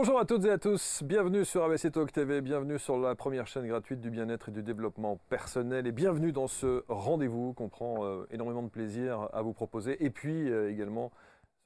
Bonjour à toutes et à tous, bienvenue sur ABC Talk TV, bienvenue sur la première chaîne gratuite du bien-être et du développement personnel et bienvenue dans ce rendez-vous qu'on prend euh, énormément de plaisir à vous proposer et puis euh, également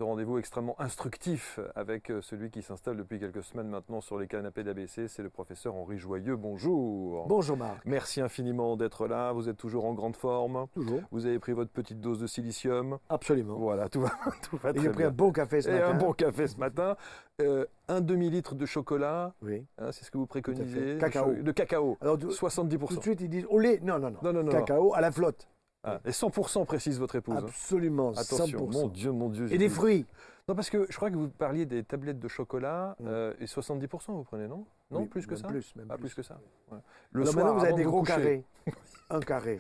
ce rendez-vous extrêmement instructif avec euh, celui qui s'installe depuis quelques semaines maintenant sur les canapés d'ABC, c'est le professeur Henri Joyeux. Bonjour. Bonjour Marc. Merci infiniment d'être là, vous êtes toujours en grande forme. Toujours. Vous avez pris votre petite dose de silicium. Absolument. Voilà, tout va, tout va Et très j'ai pris bien. un bon café ce Et matin. un bon café ce matin. Euh, un demi-litre de chocolat, Oui. hein, c'est ce que vous préconisez. Cacao. De cacao. Alors tout, 70%. tout de suite ils disent au lait. Non, non, non. Non, non, non, Cacao à la flotte. Ah, et 100% précise votre épouse. hein. Absolument. Attention, 100%. mon Dieu, mon Dieu. Et des dit- fruits. Non, parce que je crois que vous parliez des tablettes de chocolat Mm. euh, et 70% vous prenez, non? Non, Oui, plus que même ça? Plus, même Ah, plus. plus que ça. ouais. Le, Alors soir maintenant vous avez des de gros coucher. carrés. un carré.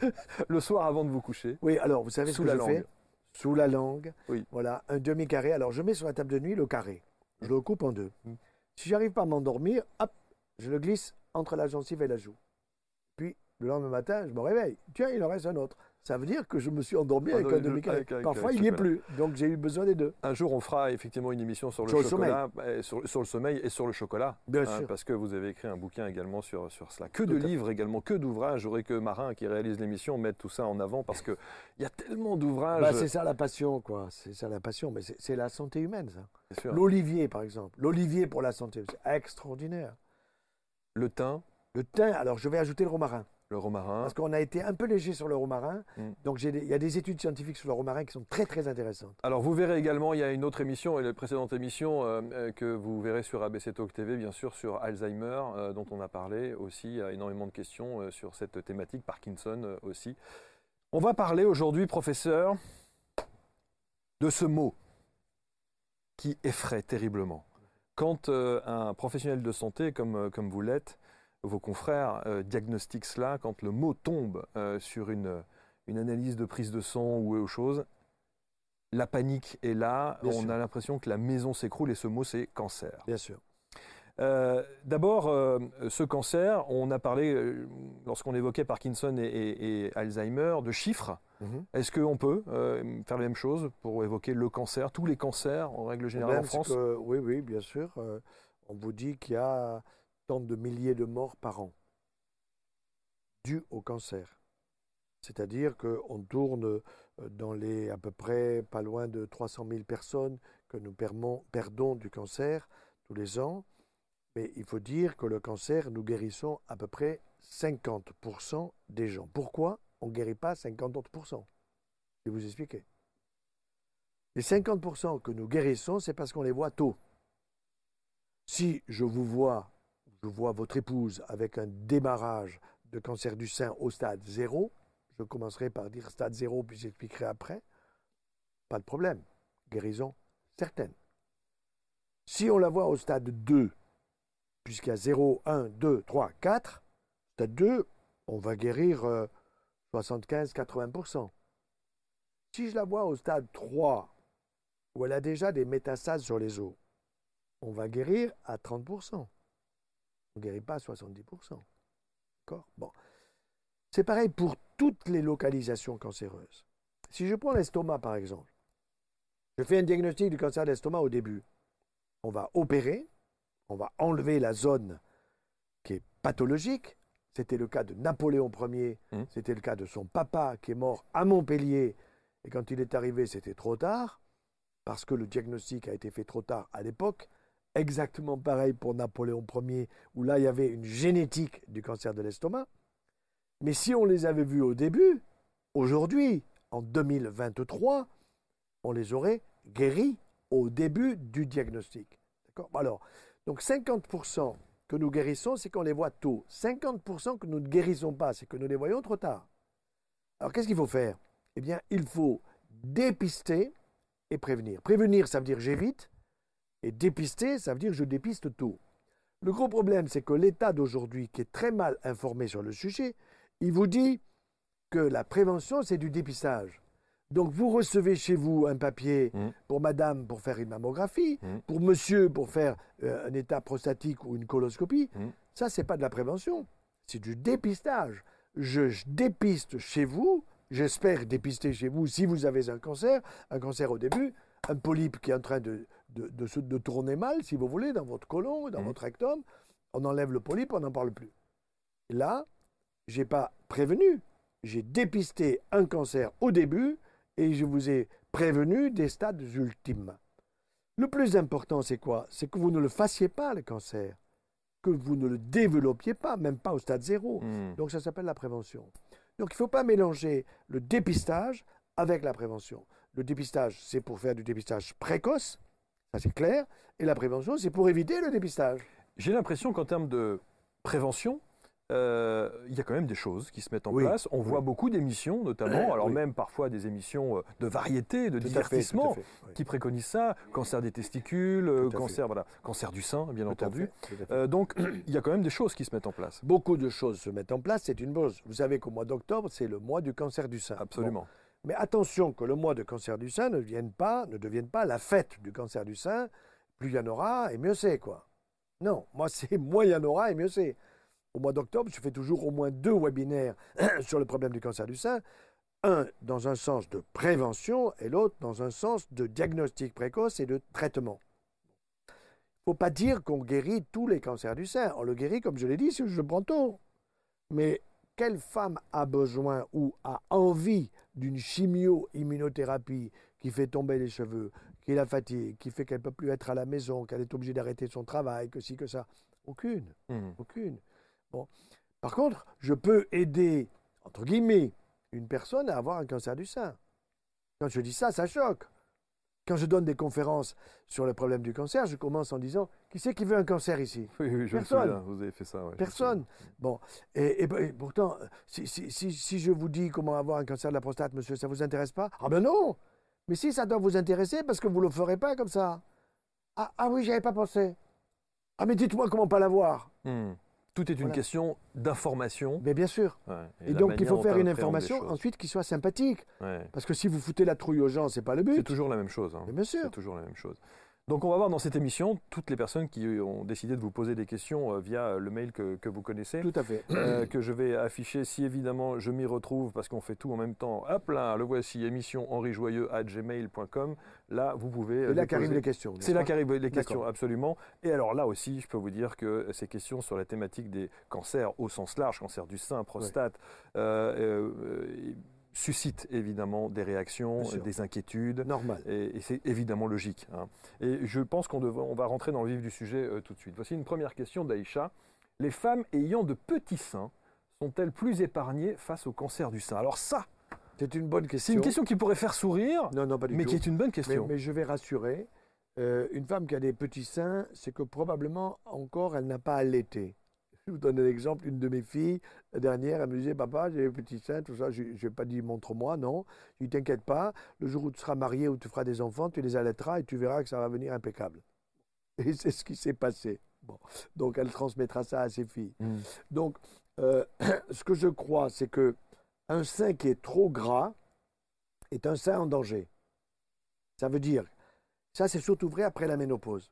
Le soir avant de vous coucher. Oui, alors vous savez Sous ce que la je fais? Sous la langue. Oui. Voilà, un demi-carré. Alors je mets sur la table de nuit le carré. Je le coupe en deux. Mm. Si j'arrive pas à m'endormir, hop, je le glisse entre la gencive et la joue. Puis le lendemain matin, je me réveille. Tiens, il en reste un autre. Ça veut dire que je me suis endormi Ah, avec un le- avec- Parfois, avec il n'y est plus. Donc j'ai eu besoin des deux. Un jour, on fera effectivement une émission sur le Sur le chocolat, et sur, sur le sommeil et sur le chocolat. Bien hein, sûr. parce que vous avez écrit un bouquin également sur, sur cela. Que Tout de livres également, que d'ouvrages. J'aurais que Marin qui réalise l'émission mettre tout ça en avant parce qu'il y a tellement d'ouvrages. Bah, c'est ça la passion, quoi. C'est ça la passion. Mais c'est la santé humaine, ça. L'olivier, par exemple. L'olivier pour la santé, c'est extraordinaire. Le thym, Le thym, alors je vais ajouter le romarin. Le romarin. Parce qu'on a été un peu léger sur le romarin. Mm. Donc il y a des études scientifiques sur le romarin qui sont très, très intéressantes. Alors vous verrez également, il y a une autre émission, et la précédente émission euh, euh, que vous verrez sur ABC Talk TV, bien sûr, sur Alzheimer, euh, dont on a parlé aussi. Il y a énormément de questions euh, sur cette thématique, Parkinson aussi. On va parler aujourd'hui, professeur, de ce mot qui effraie terriblement. Quand un professionnel de santé, comme, comme vous l'êtes, vos confrères euh, diagnostiquent cela, quand le mot tombe euh, sur une, une analyse de prise de sang ou autre chose, la panique est là, Bien on sûr. a l'impression que la maison s'écroule et ce mot c'est cancer. Bien sûr. Euh, D'abord, ce cancer, on a parlé, lorsqu'on évoquait Parkinson et, et- et Alzheimer, de chiffres. Mhm. Est-ce qu'on peut faire la même chose pour évoquer le cancer, tous les cancers en règle Le générale en France? que- oui, oui, bien sûr. on vous dit qu'il y a de milliers de morts par an dues au cancer. C'est-à-dire qu'on tourne euh, dans les à peu près pas loin de 300 000 personnes que nous perdons du cancer tous les ans. Mais il faut dire que le cancer, nous guérissons à peu près 50% des gens. Pourquoi on ne guérit pas 50 autres pourcents Je vais vous expliquer. Les 50% que nous guérissons, c'est parce qu'on les voit tôt. Si je vous vois, je vois votre épouse avec un démarrage de cancer du sein au stade 0, je commencerai par dire stade 0, puis j'expliquerai après, pas de problème. Guérison certaine. Si on la voit au stade 2, puisqu'il y a 0, 1, 2, 3, 4, stade 2, on va guérir euh, 75-80%. Si je la vois au stade 3, où elle a déjà des métastases sur les os, on va guérir à 30%. On ne guérit pas à 70%. D'accord? Bon. C'est pareil pour toutes les localisations cancéreuses. Si je prends l'estomac, par exemple, je fais un diagnostic du cancer d'estomac au début. On va opérer, on va enlever la zone qui est pathologique. C'était le cas de Napoléon Ier, Mhm. c'était le cas de son papa qui est mort à Montpellier. Et quand il est arrivé, c'était trop tard, parce que le diagnostic a été fait trop tard à l'époque. Exactement pareil pour Napoléon Ier, où là, il y avait une génétique du cancer de l'estomac. Mais si on les avait vus au début, aujourd'hui, en 2023, on les aurait guéris au début du diagnostic. D'accord? Alors, donc 50% que nous guérissons, c'est qu'on les voit tôt. 50% que nous ne guérissons pas, c'est que nous les voyons trop tard. Alors, qu'est-ce qu'il faut faire? Eh bien, il faut dépister et prévenir. Prévenir, ça veut dire j'évite, et dépister, ça veut dire je dépiste tôt. Le gros problème, c'est que l'État d'aujourd'hui, qui est très mal informé sur le sujet, il vous dit que la prévention, c'est du dépistage. Donc vous recevez chez vous un papier Mhm. pour madame pour faire une mammographie, Mhm. pour monsieur pour faire euh, un état prostatique ou une coloscopie. Mhm. Ça, c'est pas de la prévention, c'est du dépistage. Je, je dépiste chez vous, j'espère dépister chez vous si vous avez un cancer, un cancer au début, un polype qui est en train de, de, de, de tourner mal, si vous voulez, dans votre côlon, dans Mhm. votre rectum. On enlève le polype, on n'en parle plus. Là, j'ai pas prévenu, j'ai dépisté un cancer au début et je vous ai prévenu des stades ultimes. Le plus important, c'est quoi? C'est que vous ne le fassiez pas, le cancer, que vous ne le développiez pas, même pas au stade zéro. Hmm. Donc ça s'appelle la prévention. Donc il ne faut pas mélanger le dépistage avec la prévention. Le dépistage, c'est pour faire du dépistage précoce, ça c'est clair, et la prévention, c'est pour éviter le dépistage. J'ai l'impression qu'en termes de prévention, euh, il y a quand même des choses qui se mettent en Oui, place. On oui. voit beaucoup d'émissions, notamment, alors Oui. même parfois des émissions euh, de variété, de Tout à fait, tout à divertissement, fait, qui préconisent ça. Cancer des testicules, euh, cancer, voilà, cancer du sein, bien Tout entendu. Euh, donc, il y a quand même des choses qui se mettent en place. Beaucoup de choses se mettent en place, c'est une chose. Vous savez qu'au mois d'octobre, c'est le mois du cancer du sein. Bon. Mais attention que le mois de cancer du sein ne devienne pas, ne devienne pas la fête du cancer du sein. Plus il y en aura, et mieux c'est, quoi. Non, moi, c'est moins il y en aura, et mieux c'est. Au mois d'octobre, je fais toujours au moins deux webinaires sur le problème du cancer du sein. Un dans un sens de prévention et l'autre dans un sens de diagnostic précoce et de traitement. Il ne faut pas dire qu'on guérit tous les cancers du sein. On le guérit, comme je l'ai dit, si je le prends tôt. Mais quelle femme a besoin ou a envie d'une chimio-immunothérapie qui fait tomber les cheveux, qui la fatigue, qui fait qu'elle ne peut plus être à la maison, qu'elle est obligée d'arrêter son travail, que ci, que ça Aucune, Hmm. aucune. Bon. Par contre, je peux aider, entre guillemets, une personne à avoir un cancer du sein. Quand je dis ça, ça choque. Quand je donne des conférences sur le problème du cancer, je commence en disant Qui c'est qui veut un cancer ici? Oui, oui, je Personne. me souviens, vous avez fait ça. ouais, Personne. Bon, et, et- et pourtant, si, si- si- si je vous dis comment avoir un cancer de la prostate, monsieur, ça vous intéresse pas? Ah ben non Mais si, ça doit vous intéresser parce que vous ne le ferez pas comme ça. Ah, ah oui, j'y avais pas pensé. Ah mais dites-moi comment pas l'avoir. Hmm. Tout est une Voilà. question d'information. Mais bien sûr. Ouais, Et, donc, il faut faire une information ensuite qui soit sympathique. Ouais. Parce que si vous foutez la trouille aux gens, c'est pas le C'est but. toujours la même chose. hein. Mais bien sûr. C'est toujours la même chose. Donc on va voir dans cette émission toutes les personnes qui ont décidé de vous poser des questions euh, via le mail que, que vous connaissez, Tout à fait. euh, que je vais afficher si évidemment je m'y retrouve parce qu'on fait tout en même temps. Hop là, le voici, émission gmail.com. Là, vous pouvez... euh, Et là qu'arrivent les questions. C'est là qu'arrivent les questions, absolument. Et alors là aussi, je peux vous dire que ces questions sur la thématique des cancers au sens large, cancer du sein, prostate, euh, euh, euh, suscitent évidemment des réactions, des inquiétudes. Normal. Et, et c'est évidemment logique. hein. Et je pense qu'on on va rentrer dans le vif du sujet euh, tout de suite. Voici une première question d'Aïcha. Les femmes ayant de petits seins sont-elles plus épargnées face au cancer du sein? Alors ça, C'est une bonne c'est question. une question qui pourrait faire sourire, Non, non, pas du mais tout. qui est une bonne Mais, question. mais je vais rassurer. euh, une femme qui a des petits seins, c'est que probablement encore elle n'a pas allaité. Je vous donne un exemple. Une de mes filles, la dernière, elle me disait Papa, j'ai des petits seins, tout ça. Je n'ai pas dit Montre-moi, non. Je lui T'inquiète pas, le jour où tu seras marié ou tu feras des enfants, tu les allaiteras et tu verras que ça va venir impeccable. Et c'est ce qui s'est passé. Bon. Donc elle transmettra ça à ses filles. Mm. Donc, euh, ce que je crois, c'est que un sein qui est trop gras est un sein en danger. Ça veut dire, ça c'est surtout vrai après la ménopause.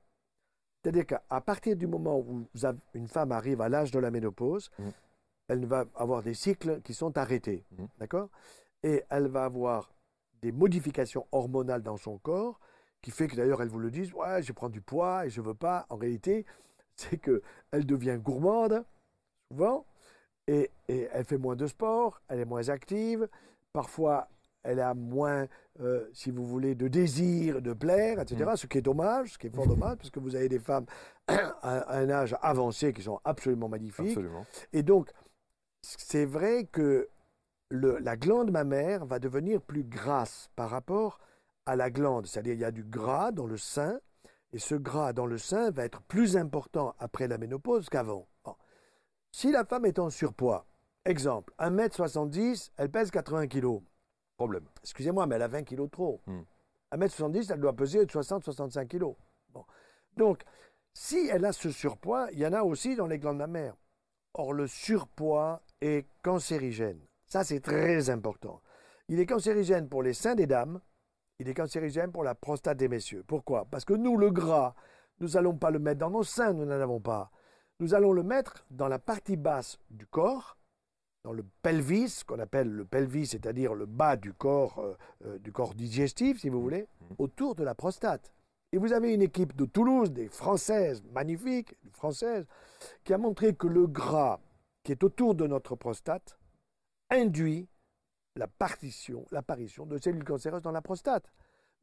C'est-à-dire qu'à partir du moment où une femme arrive à l'âge de la ménopause, Mhm. elle va avoir des cycles qui sont arrêtés. Mhm. D'accord? Et elle va avoir des modifications hormonales dans son corps qui fait que d'ailleurs elle vous le dise, ouais, je prends du poids et je veux pas. En réalité, c'est que elle devient gourmande souvent et, et elle fait moins de sport, elle est moins active. Parfois, elle a moins, euh, si vous voulez, de désir de plaire, etc. Ce qui est dommage, ce qui est fort dommage, parce que vous avez des femmes à un âge avancé qui sont absolument magnifiques. Absolument. Et donc, c'est vrai que le- la glande mammaire va devenir plus grasse par rapport à la glande. C'est-à-dire, il y a du gras dans le sein, et ce gras dans le sein va être plus important après la ménopause qu'avant. Bon. Si la femme est en surpoids, exemple, 1m70, elle pèse 80 kg. Problème. Excusez-moi, mais elle a 20 kg de trop. Hmm. 1m70, elle doit peser 60-65 kg. Bon. Donc, si elle a ce surpoids, il y en a aussi dans les glandes mammaires. Or, le surpoids est cancérigène. Ça, c'est très important. Il est cancérigène pour les seins des dames, il est cancérigène pour la prostate des messieurs. Pourquoi? Parce que nous, le gras, nous n'allons pas le mettre dans nos seins, nous n'en avons pas. Nous allons le mettre dans la partie basse du corps, dans le pelvis, qu'on appelle le pelvis, c'est-à-dire le bas du corps, euh, euh, du corps digestif, si vous voulez, Mhm. autour de la prostate. Et vous avez une équipe de Toulouse, des Françaises magnifiques, Françaises, qui a montré que le gras qui est autour de notre prostate induit l'apparition de cellules cancéreuses dans la prostate.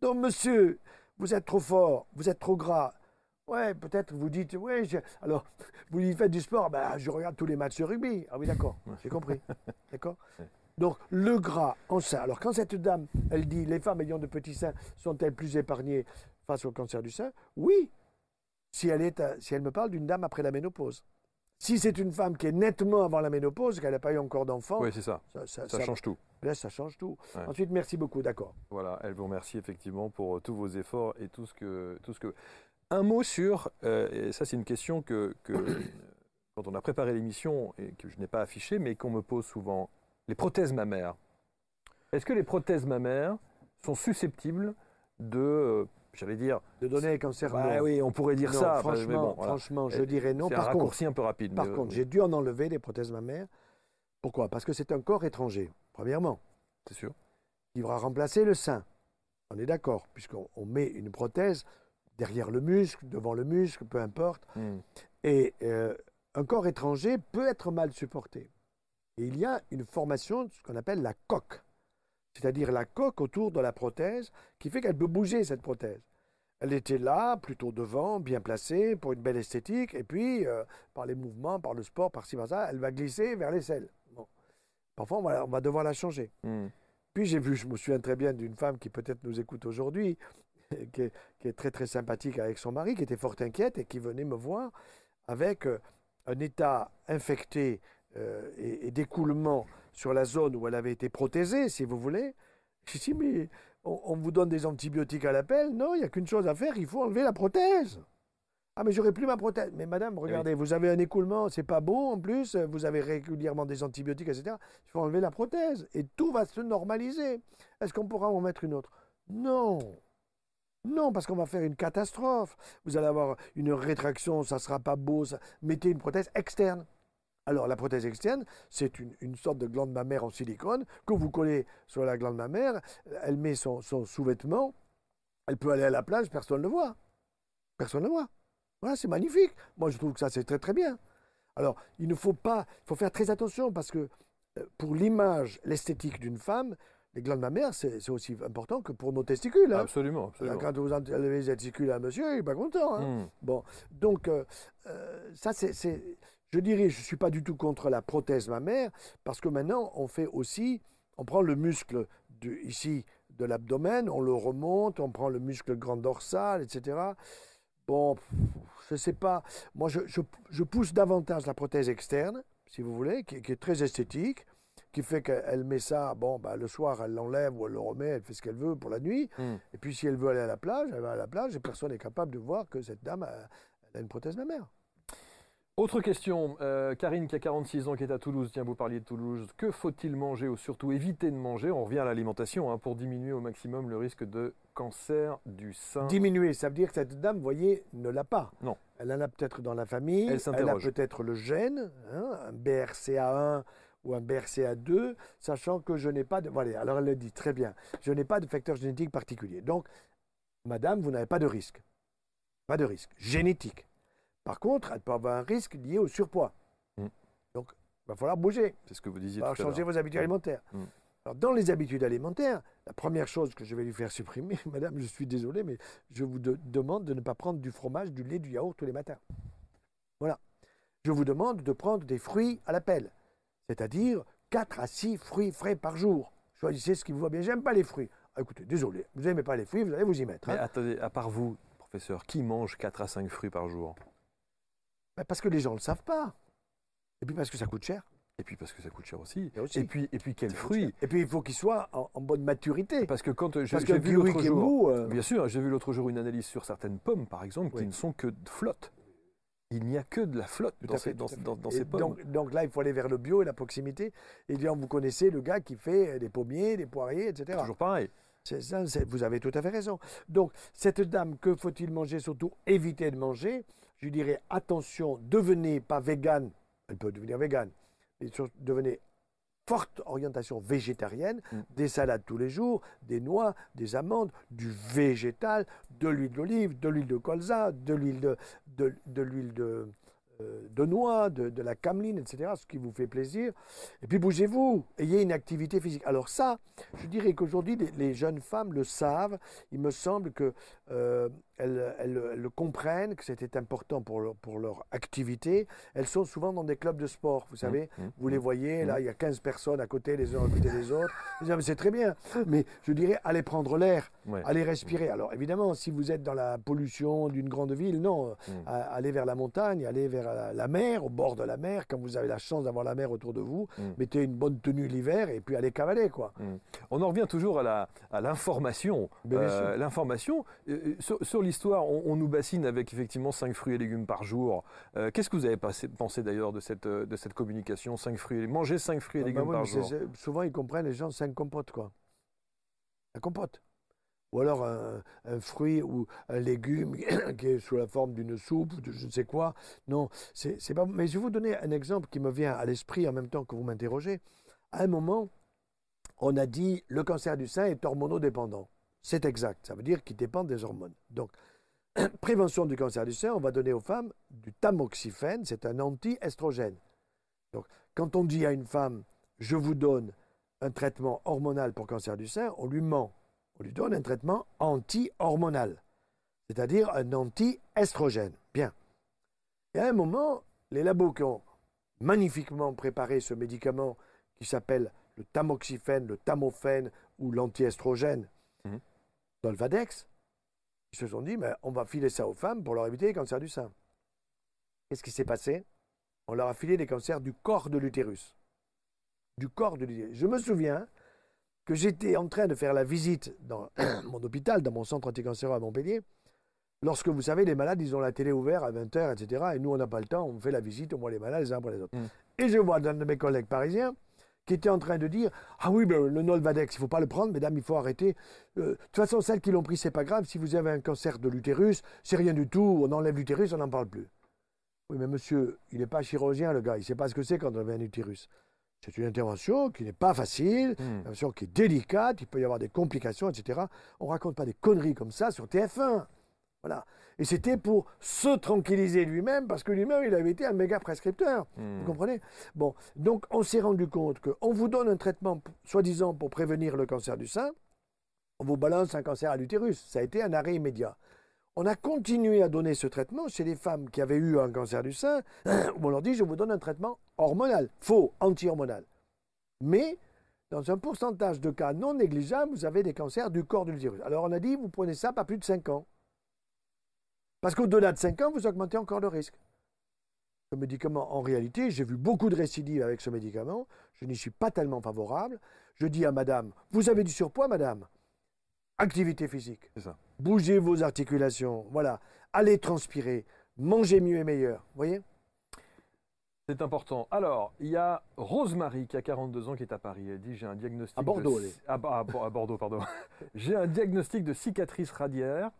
Donc, monsieur, vous êtes trop fort, vous êtes trop gras. Ouais, peut-être vous dites, ouais, alors vous lui faites du sport, ben, je regarde tous les matchs de rugby. Ah oui, d'accord, j'ai compris. D'accord Donc, le gras en sein. Alors, quand cette dame, elle dit, les femmes ayant de petits seins sont-elles plus épargnées face au cancer du sein? Oui, si elle, est, si elle me parle d'une dame après la ménopause. Si c'est une femme qui est nettement avant la ménopause, qu'elle n'a pas eu encore d'enfant, oui, c'est ça. Ça, change tout. Là, ça change tout. Ensuite, merci beaucoup, d'accord. Voilà, elle vous remercie effectivement pour euh, tous vos efforts et tout ce que, tout ce que. Un mot sur, euh, et ça c'est une question que, que quand on a préparé l'émission et que je n'ai pas affichée, mais qu'on me pose souvent, les prothèses mammaires. Est-ce que les prothèses mammaires sont susceptibles de euh, j'allais dire. De donner un cancer? Bah, Oui, on pourrait dire ça. Franchement, franchement je dirais non. C'est un raccourci un peu rapide. Par contre, j'ai dû en enlever des prothèses mammaires. Pourquoi? Parce que c'est un corps étranger, premièrement. C'est sûr. Qui va remplacer le sein. On est d'accord, puisqu'on met une prothèse derrière le muscle, devant le muscle, peu importe. Hmm. Et euh, un corps étranger peut être mal supporté. Et il y a une formation, ce qu'on appelle la coque c'est-à-dire la coque autour de la prothèse, qui fait qu'elle peut bouger cette prothèse. Elle était là, plutôt devant, bien placée, pour une belle esthétique, et puis, euh, par les mouvements, par le sport, par ci, par ça, elle va glisser vers l'aisselle. Bon. Parfois, on va, devoir la changer. Hmm. Puis j'ai vu, je me souviens très bien d'une femme qui peut-être nous écoute aujourd'hui, qui, est, très très sympathique avec son mari, qui était fort inquiète et qui venait me voir avec euh, un état infecté euh, et d'écoulement sur la zone où elle avait été prothésée, si vous voulez. Je dis, mais on, vous donne des antibiotiques à l'appel? Non, il n'y a qu'une chose à faire, il faut enlever la prothèse. Ah, mais j'aurais plus ma prothèse. Mais madame, eh regardez, vous avez un écoulement, c'est pas bon en plus, vous avez régulièrement des antibiotiques, etc. Il faut enlever la prothèse et tout va se normaliser. Est-ce qu'on pourra en mettre une autre? Non. Non, parce qu'on va faire une catastrophe. Vous allez avoir une rétraction, ça sera pas beau. Mettez une prothèse externe. Alors, la prothèse externe, c'est une, sorte de glande mammaire en silicone que vous collez sur la glande mammaire. Elle met son, sous-vêtement. Elle peut aller à la plage, personne ne le voit. Personne ne le voit. Voilà, c'est magnifique. Moi, je trouve que ça, c'est très, très bien. Alors, il ne faut pas, il faut faire très attention parce que euh, pour l'image, l'esthétique d'une femme, les glandes mammaires, c'est aussi important que pour nos testicules. Hein. Absolument, absolument. Quand vous enlevez les testicules à un monsieur, il n'est pas content. Hein. Hmm. Bon, donc, euh, euh, ça, c'est je dirais, je ne suis pas du tout contre la prothèse mammaire, parce que maintenant, on fait aussi, on prend le muscle de, ici de l'abdomen, on le remonte, on prend le muscle grand dorsal, etc. Bon, je ne sais pas. Moi, je, pousse davantage la prothèse externe, si vous voulez, qui, est très esthétique, qui fait qu'elle met ça, bon, bah, le soir, elle l'enlève ou elle le remet, elle fait ce qu'elle veut pour la nuit. Hmm. Et puis, si elle veut aller à la plage, elle va à la plage et personne n'est capable de voir que cette dame a une prothèse mammaire. Autre question, euh, Karine qui a 46 ans, qui est à Toulouse, tiens, vous parliez de Toulouse, que faut-il manger ou surtout éviter de manger? On revient à l'alimentation hein, pour diminuer au maximum le risque de cancer du sein. Diminuer, ça veut dire que cette dame, vous voyez, ne l'a pas. Non. Elle en a peut-être dans la famille, elle, elle a peut-être le gène, hein, un BRCA1 ou un BRCA2, sachant que je n'ai pas de... Voilà, alors elle le dit très bien, je n'ai pas de facteur génétique particulier. Donc, madame, vous n'avez pas de risque. Pas de risque génétique. Par contre, elle peut avoir un risque lié au surpoids. Mm. Donc, il va falloir bouger. C'est ce que vous disiez. Il va falloir changer vos habitudes mm. alimentaires. Mm. Alors, dans les habitudes alimentaires, la première chose que je vais lui faire supprimer, madame, je suis désolé, mais je vous demande de ne pas prendre du fromage, du lait, du yaourt tous les matins. Voilà. Je vous demande de prendre des fruits à la pelle, c'est-à-dire 4 à 6 fruits frais par jour. Choisissez ce qui vous va bien. J'aime pas les fruits. Ah, écoutez, désolé, vous n'aimez pas les fruits, vous allez vous y mettre. Mais hein. attendez, à part vous, professeur, qui mange 4 à 5 fruits par jour? Bah, parce que les gens ne le savent pas. Et puis parce que ça coûte cher. Et puis parce que ça coûte cher aussi. Et, puis, et puis quel fruit? Et puis il faut qu'il soit en, bonne maturité. Parce que quand j'ai vu l'autre jour, euh, bien sûr, j'ai vu l'autre jour une analyse sur certaines pommes, par exemple, qui ne sont que de flotte. Il n'y a que de la flotte dans, ces, dans, ces, pommes. Donc, là, il faut aller vers le bio et la proximité. Et bien, vous connaissez le gars qui fait des pommiers, des poiriers, etc. Toujours pareil. Ça, vous avez tout à fait raison. Donc, cette dame, que faut-il manger Surtout? Éviter de manger je dirais attention, devenez pas vegan, elle peut devenir vegan, mais devenez forte orientation végétarienne, Mm. des salades tous les jours, des noix, des amandes, du végétal, de l'huile d'olive, de l'huile de colza, de l'huile de, euh, noix, de, la cameline, etc., ce qui vous fait plaisir. Et puis bougez-vous, ayez une activité physique. Alors ça, je dirais qu'aujourd'hui, les, les jeunes femmes le savent. Il me semble que euh, elles, elles- elles le comprennent, que c'était important pour leur, pour leur activité. Elles sont souvent dans des clubs de sport, vous savez. Mmh, Vous les voyez, là, il y a 15 personnes à côté, les uns à côté des autres. Ah, C'est très bien, mais je dirais, allez prendre l'air, Ouais. allez respirer. Alors évidemment, si vous êtes dans la pollution d'une grande ville, non, à- allez vers la montagne, allez vers la, la mer, au bord de la mer, quand vous avez la chance d'avoir la mer autour de vous, mettez une bonne tenue l'hiver et puis allez cavaler, quoi. On en revient toujours à l'information. Euh. L'information, euh, sur, sur l'histoire, on, on nous bassine avec effectivement 5 fruits et légumes par jour. Euh, Qu'est-ce que vous avez passé- pensé d'ailleurs de cette, euh, de cette communication 5 fruits et Manger 5 fruits et Ah bah légumes oui, par jour? souvent, ils comprennent les gens 5 compotes, quoi. La compote. Ou alors un, un fruit ou un légume qui est sous la forme d'une soupe ou de je ne sais quoi. Non, c'est c'est pas. Mais je vais vous donner un exemple qui me vient à l'esprit en même temps que vous m'interrogez. À un moment, on a dit le cancer du sein est hormonodépendant. C'est exact. Ça veut dire qu'il dépend des hormones. Donc, prévention du cancer du sein, on va donner aux femmes du tamoxifène. C'est un anti-estrogène. Donc, quand on dit à une femme, je vous donne un traitement hormonal pour cancer du sein, on lui ment. On lui donne un traitement anti-hormonal, c'est-à-dire un anti-estrogène. Bien. Et à un moment, les labos qui ont magnifiquement préparé ce médicament qui s'appelle le tamoxifène, le tamophène ou l'anti-estrogène, Mhm. Dolvadex, ils se sont dit, mais on va filer ça aux femmes pour leur éviter les cancers du sein. Qu'est-ce qui s'est passé? On leur a filé des cancers du corps de l'utérus. Du corps de l'utérus. Je me souviens que j'étais en train de faire la visite dans mon hôpital, dans mon centre anticancéreux à Montpellier, lorsque vous savez, les malades, ils ont la télé ouverte à 20h, etc. Et nous, on n'a pas le temps, on fait la visite, on voit les malades les uns après les autres. Mm. Et je vois un de mes collègues parisiens qui était en train de dire Ah oui, ben, le Nolvadex, il ne faut pas le prendre, mesdames, il faut arrêter. Euh, de toute façon, celles qui l'ont pris, c'est pas grave. Si vous avez un cancer de l'utérus, c'est rien du tout. On enlève l'utérus, on n'en parle plus. Oui, mais monsieur, il n'est pas chirurgien, le gars. Il ne sait pas ce que c'est quand on enlève un utérus. C'est une intervention qui n'est pas facile, Hmm. une intervention qui est délicate, il peut y avoir des complications, etc. On ne raconte pas des conneries comme ça sur TF1. Voilà. Et c'était pour se tranquilliser lui-même, parce que lui-même, il avait été un méga prescripteur. Hmm. Vous comprenez? Bon, donc on s'est rendu compte qu'on vous donne un traitement, soi-disant, pour prévenir le cancer du sein, on vous balance un cancer à l'utérus. Ça a été un arrêt immédiat. On a continué à donner ce traitement chez les femmes qui avaient eu un cancer du sein, où on leur dit, je vous donne un traitement hormonal, faux, anti-hormonal. Mais, dans un pourcentage de cas non négligeable, vous avez des cancers du corps de l'utérus. Alors on a dit, vous prenez ça pas plus de 5 ans. Parce qu'au-delà de 5 ans, vous augmentez encore le risque. Ce médicament, en réalité, j'ai vu beaucoup de récidives avec ce médicament. Je n'y suis pas tellement favorable. Je dis à madame, vous avez du surpoids, madame Activité physique. C'est ça. Bougez vos articulations. Voilà. Allez transpirer. Mangez mieux et meilleur. Vous voyez? C'est important. Alors, il y a Rosemary qui a 42 ans qui est à Paris. Elle dit j'ai un diagnostic À Bordeaux, de... Ah, Bo- à Bordeaux, pardon. j'ai un diagnostic de cicatrice radiaire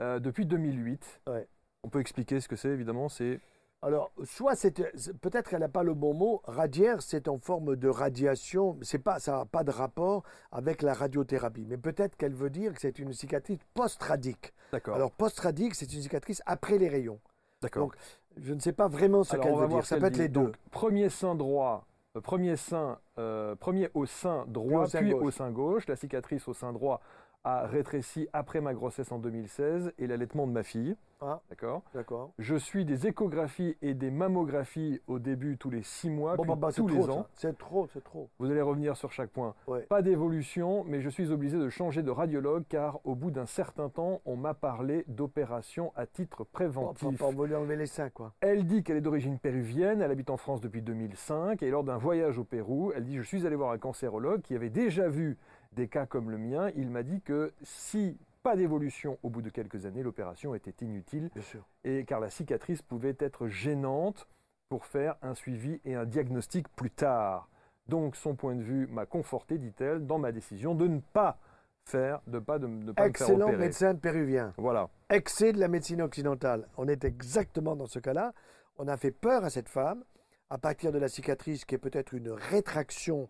euh, depuis 2008. Ouais. On peut expliquer ce que c'est évidemment. C'est Alors, soit c'est peut-être qu'elle n'a pas le bon mot. Radiaire, c'est en forme de radiation. C'est pas, ça n'a pas de rapport avec la radiothérapie. Mais peut-être qu'elle veut dire que c'est une cicatrice post-radique. d'accord. Alors, post-radique, c'est une cicatrice après les rayons. D'accord. donc, Je ne sais pas vraiment ce Alors, qu'elle veut dire. Ça peut être dit. les deux. Donc, premier sein droit, euh, premier sein, euh, premier au sein droit, Puis au sein puis gauche. au sein gauche. La cicatrice au sein droit a rétréci après ma grossesse en 2016 et l'allaitement de ma fille. Ah, D'accord? d'accord. Je suis des échographies et des mammographies au début tous les six mois, Bon, puis bah, bah, tous trop, les ans. C'est trop, c'est trop. Vous allez revenir sur chaque point. Ouais. Pas d'évolution, mais je suis obligé de changer de radiologue car au bout d'un certain temps, on m'a parlé d'opération à titre Bon, préventif. pas- on enlever les seins, quoi. Elle dit qu'elle est d'origine péruvienne, elle habite en France depuis 2005 et lors d'un voyage au Pérou, elle dit je suis allé voir un cancérologue qui avait déjà vu des cas comme le mien. Il m'a dit que si pas d'évolution au bout de quelques années, l'opération était inutile Bien sûr. et car la cicatrice pouvait être gênante pour faire un suivi et un diagnostic plus tard. Donc son point de vue m'a conforté, dit-elle, dans ma décision de ne pas faire, de pas de, de pas me faire Excellent médecin péruvien. Voilà. Excès de la médecine occidentale. On est exactement dans ce cas-là. On a fait peur à cette femme à partir de la cicatrice qui est peut-être une rétraction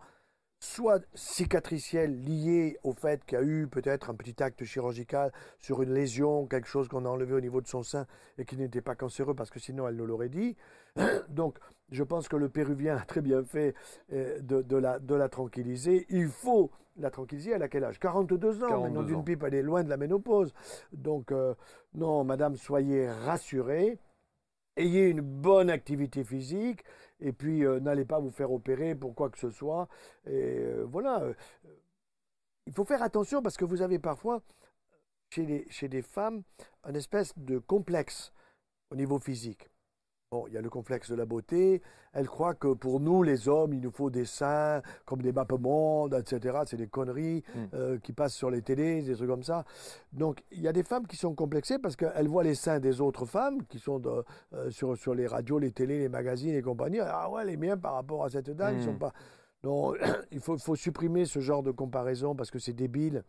soit cicatricielle liée au fait qu'il y a eu peut-être un petit acte chirurgical sur une lésion, quelque chose qu'on a enlevé au niveau de son sein et qui n'était pas cancéreux parce que sinon elle nous l'aurait dit. Donc je pense que le Péruvien a très bien fait euh, de, la, de la tranquilliser. Il faut la tranquilliser. Elle a quel âge? 42 ans. Maintenant d'une pipe, elle est loin de la ménopause. Donc euh, non, madame, soyez rassurée ayez une bonne activité physique et puis euh, n'allez pas vous faire opérer pour quoi que ce soit. Et euh, voilà. Euh, il faut faire attention parce que vous avez parfois chez, chez des femmes un espèce de complexe au niveau physique. Bon, il y a le complexe de la beauté. Elle croit que pour nous, les hommes, il nous faut des seins comme des mappes monde, etc. C'est des conneries mm. euh, qui passent sur les télés, des trucs comme ça. Donc, il y a des femmes qui sont complexées parce qu'elles voient les seins des autres femmes qui sont euh, sur, sur les radios, les télés, les magazines et compagnie. Ah ouais, les miens par rapport à cette dame, ils sont mm. pas. Donc, il faut, faut supprimer ce genre de comparaison parce que c'est débile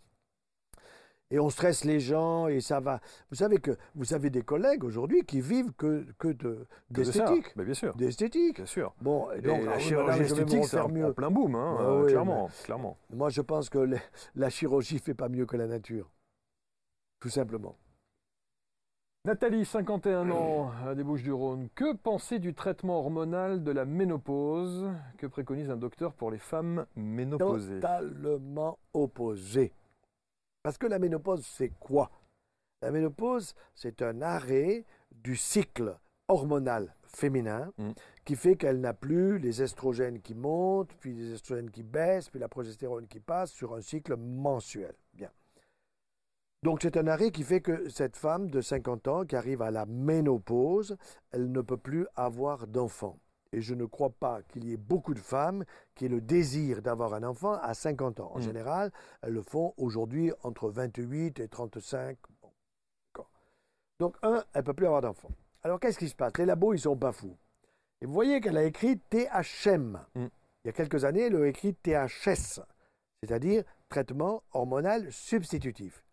et on stresse les gens et ça va. Vous savez que vous avez des collègues aujourd'hui qui vivent que, que de, d'esthétique. bien sûr. D'esthétique. Bien sûr. Bon, donc, la ah chirurgie esthétique, c'est en plein boom, hein, ah clairement, clairement. Moi, je pense que la chirurgie fait pas mieux que la nature. Tout simplement. Nathalie, 51 ans, à des Bouches du Rhône. Que penser du traitement hormonal de la ménopause? Que préconise un docteur pour les femmes ménopausées? Totalement opposé. Parce que la ménopause, c'est quoi? La ménopause, c'est un arrêt du cycle hormonal féminin mm. qui fait qu'elle n'a plus les estrogènes qui montent, puis les estrogènes qui baissent, puis la progestérone qui passe sur un cycle mensuel. Bien. Donc c'est un arrêt qui fait que cette femme de 50 ans qui arrive à la ménopause, elle ne peut plus avoir d'enfant. Et je ne crois pas qu'il y ait beaucoup de femmes qui aient le désir d'avoir un enfant à 50 ans. En mm. général, elles le font aujourd'hui entre 28 et 35. Donc, un, elle ne peut plus avoir d'enfant. Alors, qu'est-ce qui se passe? Les labos, ils sont pas fous. Et vous voyez qu'elle a écrit THM. Mm. Il y a quelques années, elle a écrit THS, c'est-à-dire traitement hormonal substitutif.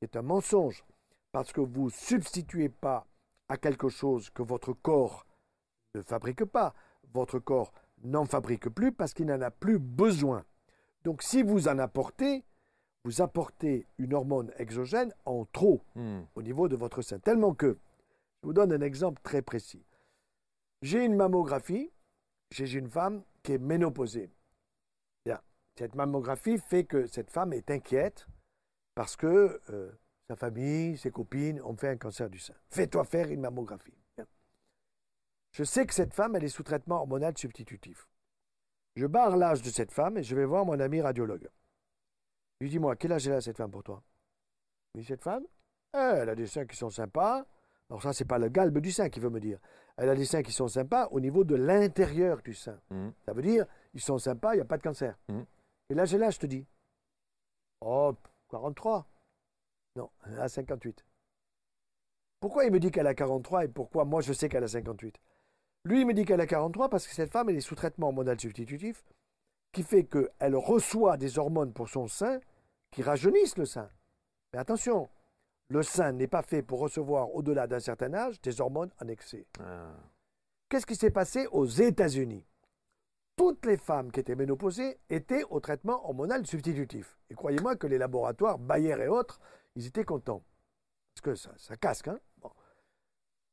C'est un mensonge, parce que vous ne substituez pas à quelque chose que votre corps ne fabrique pas. Votre corps n'en fabrique plus parce qu'il n'en a plus besoin. Donc si vous en apportez, vous apportez une hormone exogène en trop hmm. au niveau de votre sein. Tellement que, je vous donne un exemple très précis. J'ai une mammographie chez une femme qui est ménopausée. Bien. Cette mammographie fait que cette femme est inquiète parce que euh, sa famille, ses copines ont fait un cancer du sein. Fais-toi faire une mammographie. Je sais que cette femme, elle est sous traitement hormonal substitutif. Je barre l'âge de cette femme et je vais voir mon ami radiologue. Je lui dis, moi, quel âge elle a cette femme pour toi? Oui, cette femme? Eh, Elle a des seins qui sont sympas. Alors ça, c'est pas le galbe du sein qui veut me dire. Elle a des seins qui sont sympas au niveau de l'intérieur du sein. Mmh. Ça veut dire, ils sont sympas, il n'y a pas de cancer. Mmh. Et l'âge elle a, je te dis? Oh, 43. Non, elle a 58. Pourquoi il me dit qu'elle a 43 et pourquoi moi je sais qu'elle a 58 lui, il me dit qu'elle a 43 parce que cette femme, elle est sous traitement hormonal substitutif, qui fait qu'elle reçoit des hormones pour son sein qui rajeunissent le sein. Mais attention, le sein n'est pas fait pour recevoir au-delà d'un certain âge des hormones en excès. Ah. Qu'est-ce qui s'est passé aux États-Unis? Toutes les femmes qui étaient ménopausées étaient au traitement hormonal substitutif. Et croyez-moi que les laboratoires Bayer et autres, ils étaient contents. Parce que ça, ça casque, hein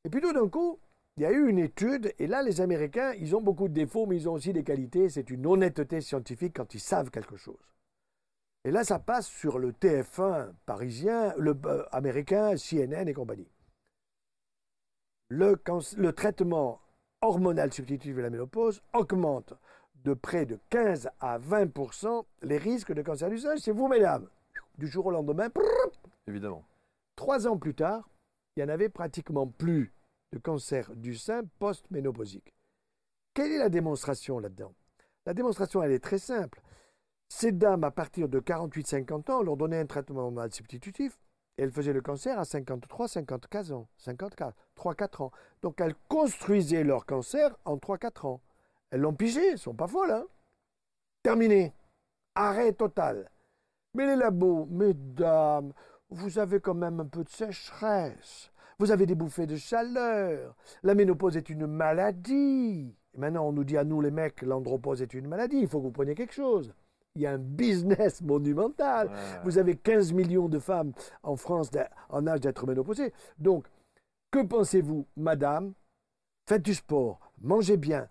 Et puis tout d'un coup, il y a eu une étude, et là, les Américains, ils ont beaucoup de défauts, mais ils ont aussi des qualités. C'est une honnêteté scientifique quand ils savent quelque chose. Et là, ça passe sur le TF1 parisien, le euh, américain, CNN et compagnie. Le, le, traitement hormonal substitutif de la ménopause augmente de près de 15 à 20% les risques de cancer du sein C'est vous, mesdames. Du jour au lendemain, évidemment. Trois ans plus tard, il n'y en avait pratiquement plus de cancer du sein post-ménopausique. Quelle est la démonstration là-dedans? La démonstration, elle est très simple. Ces dames, à partir de 48-50 ans, leur donnaient un traitement hormonal substitutif et elles faisaient le cancer à 53, 54 ans, 54, 3-4 ans. Donc elles construisaient leur cancer en 3-4 ans. Elles l'ont pigé, elles sont pas folles, hein? Terminé. Arrêt total. Mais les labos, mesdames, vous avez quand même un peu de sécheresse. Vous avez des bouffées de chaleur. La ménopause est une maladie. Et maintenant, on nous dit à nous, les mecs, l'andropause est une maladie. Il faut que vous preniez quelque chose. Il y a un business monumental. Vous avez 15 millions de femmes en France en âge d'être ménopausées. Donc, que pensez-vous, madame? Faites du sport, mangez bien.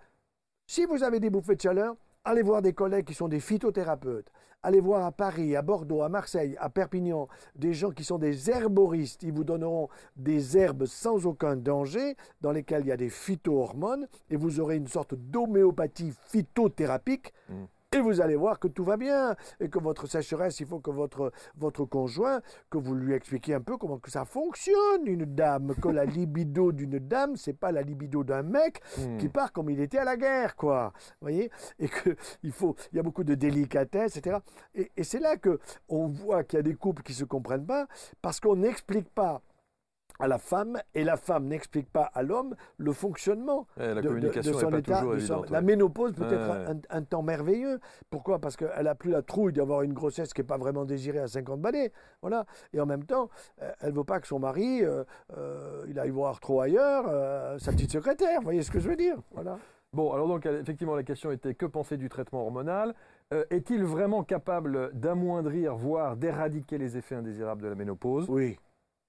Si vous avez des bouffées de chaleur, allez voir des collègues qui sont des phytothérapeutes. Allez voir à Paris, à Bordeaux, à Marseille, à Perpignan, des gens qui sont des herboristes. Ils vous donneront des herbes sans aucun danger, dans lesquelles il y a des phytohormones, et vous aurez une sorte d'homéopathie phytothérapique. Mmh. Et vous allez voir que tout va bien et que votre sécheresse, il faut que votre, votre conjoint, que vous lui expliquiez un peu comment que ça fonctionne, une dame, que la libido d'une dame, c'est pas la libido d'un mec qui hmm. part comme il était à la guerre, quoi. Vous voyez? Et que il faut, il y a beaucoup de délicatesse, etc. Et, et c'est là que on voit qu'il y a des couples qui se comprennent pas parce qu'on n'explique pas à la femme et la femme n'explique pas à l'homme le fonctionnement la communication de, son état. La ménopause peut être un, temps merveilleux. Pourquoi? Parce qu'elle n'a plus la trouille d'avoir une grossesse qui n'est pas vraiment désirée à 50 balais. Voilà. Et en même temps, euh, elle ne veut pas que son mari, euh, euh, il aille voir trop ailleurs sa petite secrétaire. Vous voyez ce que je veux dire Voilà. Bon, alors donc effectivement la question était que penser du traitement hormonal? Est-il vraiment capable d'amoindrir, voire d'éradiquer les effets indésirables de la ménopause? Oui,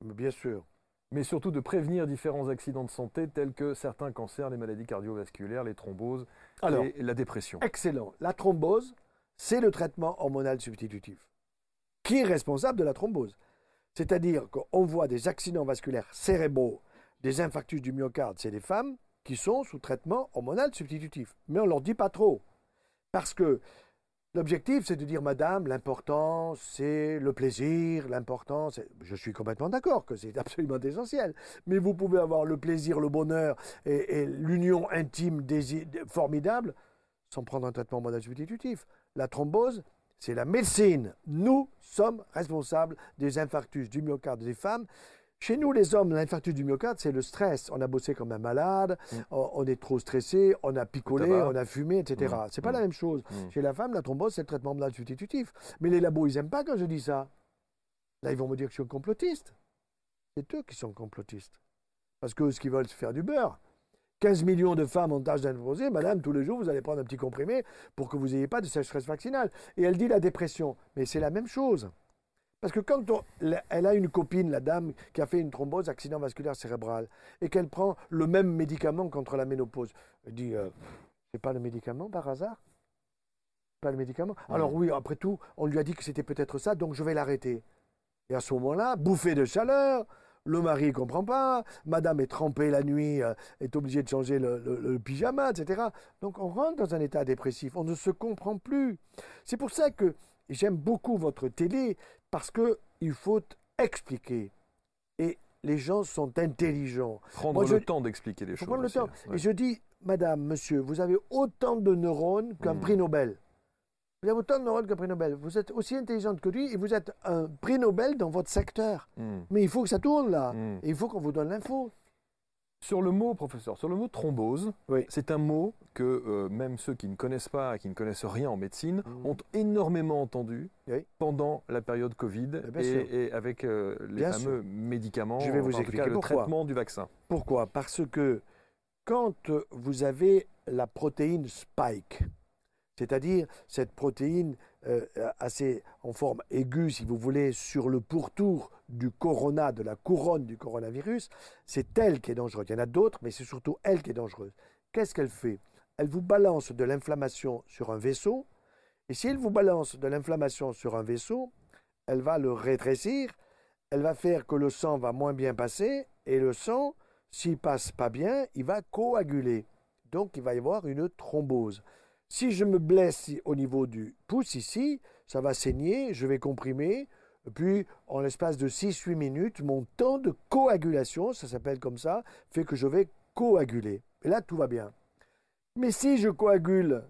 bien sûr mais surtout de prévenir différents accidents de santé tels que certains cancers, les maladies cardiovasculaires, les thromboses et la dépression. Excellent. La thrombose, c'est le traitement hormonal substitutif qui est responsable de la thrombose. C'est-à-dire qu'on voit des accidents vasculaires cérébraux, des infarctus du myocarde, c'est des femmes qui sont sous traitement hormonal substitutif. Mais on ne leur dit pas trop. Parce que L'objectif, c'est de dire, Madame, l'important, c'est le plaisir, l'important, c'est... Je suis complètement d'accord que c'est absolument essentiel, mais vous pouvez avoir le plaisir, le bonheur et, l'union intime formidable sans prendre un traitement modèle substitutif. La thrombose, c'est la médecine. Nous sommes responsables des infarctus du myocarde des femmes chez nous, les hommes, l'infarctus du myocarde, c'est le stress. On a bossé comme un malade, mm. on est trop stressé, on a picolé, on a fumé, etc. Ce C'est pas mm. la même chose. Mm. Chez la femme, la thrombose, c'est le traitement malade substitutif. Mais les labos, ils n'aiment pas quand je dis ça. Là, ils vont me dire que je suis un complotiste. C'est eux qui sont complotistes. Parce que ce qu'ils veulent, c'est faire du beurre. 15 millions de femmes ont tâche d'imposer, madame, tous les jours, vous allez prendre un petit comprimé pour que vous n'ayez pas de sécheresse vaccinale. Et elle dit la dépression. Mais c'est la même chose. Parce que quand elle a une copine, la dame, qui a fait une thrombose, accident vasculaire cérébral, et qu'elle prend le même médicament contre la ménopause, elle dit euh, C'est pas le médicament par hasard? Pas le médicament? Alors oui, après tout, on lui a dit que c'était peut-être ça, donc je vais l'arrêter. Et à ce moment-là, bouffée de chaleur, le mari ne comprend pas, madame est trempée la nuit, euh, est obligée de changer le, le, pyjama, etc. Donc on rentre dans un état dépressif, on ne se comprend plus. C'est pour ça que j'aime beaucoup votre télé, parce qu'il faut expliquer. Et les gens sont intelligents. Prendre le temps d'expliquer les choses. Prendre le temps. Et je dis, madame, monsieur, vous avez autant de neurones qu'un hmm. prix Nobel. Vous avez autant de neurones qu'un prix Nobel. Vous êtes aussi intelligente que lui et vous êtes un prix Nobel dans votre secteur. Hmm. Mais il faut que ça tourne là. Hmm. Et il faut qu'on vous donne l'info. Sur le mot, professeur, sur le mot thrombose, c'est un mot que euh, même ceux qui ne connaissent pas, qui ne connaissent rien en médecine, mmh. ont énormément entendu pendant la période Covid eh et, avec euh, les fameux médicaments, Je vais vous expliquer le traitement du vaccin. Pourquoi? Parce que quand vous avez la protéine spike, c'est-à-dire cette protéine euh, assez en forme aiguë, si vous voulez, sur le pourtour du corona, de la couronne du coronavirus, c'est elle qui est dangereuse. Il y en a d'autres, mais c'est surtout elle qui est dangereuse. Qu'est-ce qu'elle fait? Elle vous balance de l'inflammation sur un vaisseau, et si elle vous balance de l'inflammation sur un vaisseau, elle va le rétrécir, elle va faire que le sang va moins bien passer, et le sang, s'il passe pas bien, il va coaguler. Donc il va y avoir une thrombose. Si je me blesse au niveau du pouce ici, ça va saigner, je vais comprimer, puis, en l'espace de 6-8 minutes, mon temps de coagulation, ça s'appelle comme ça, fait que je vais coaguler. Et là, tout va bien. Mais si je coagule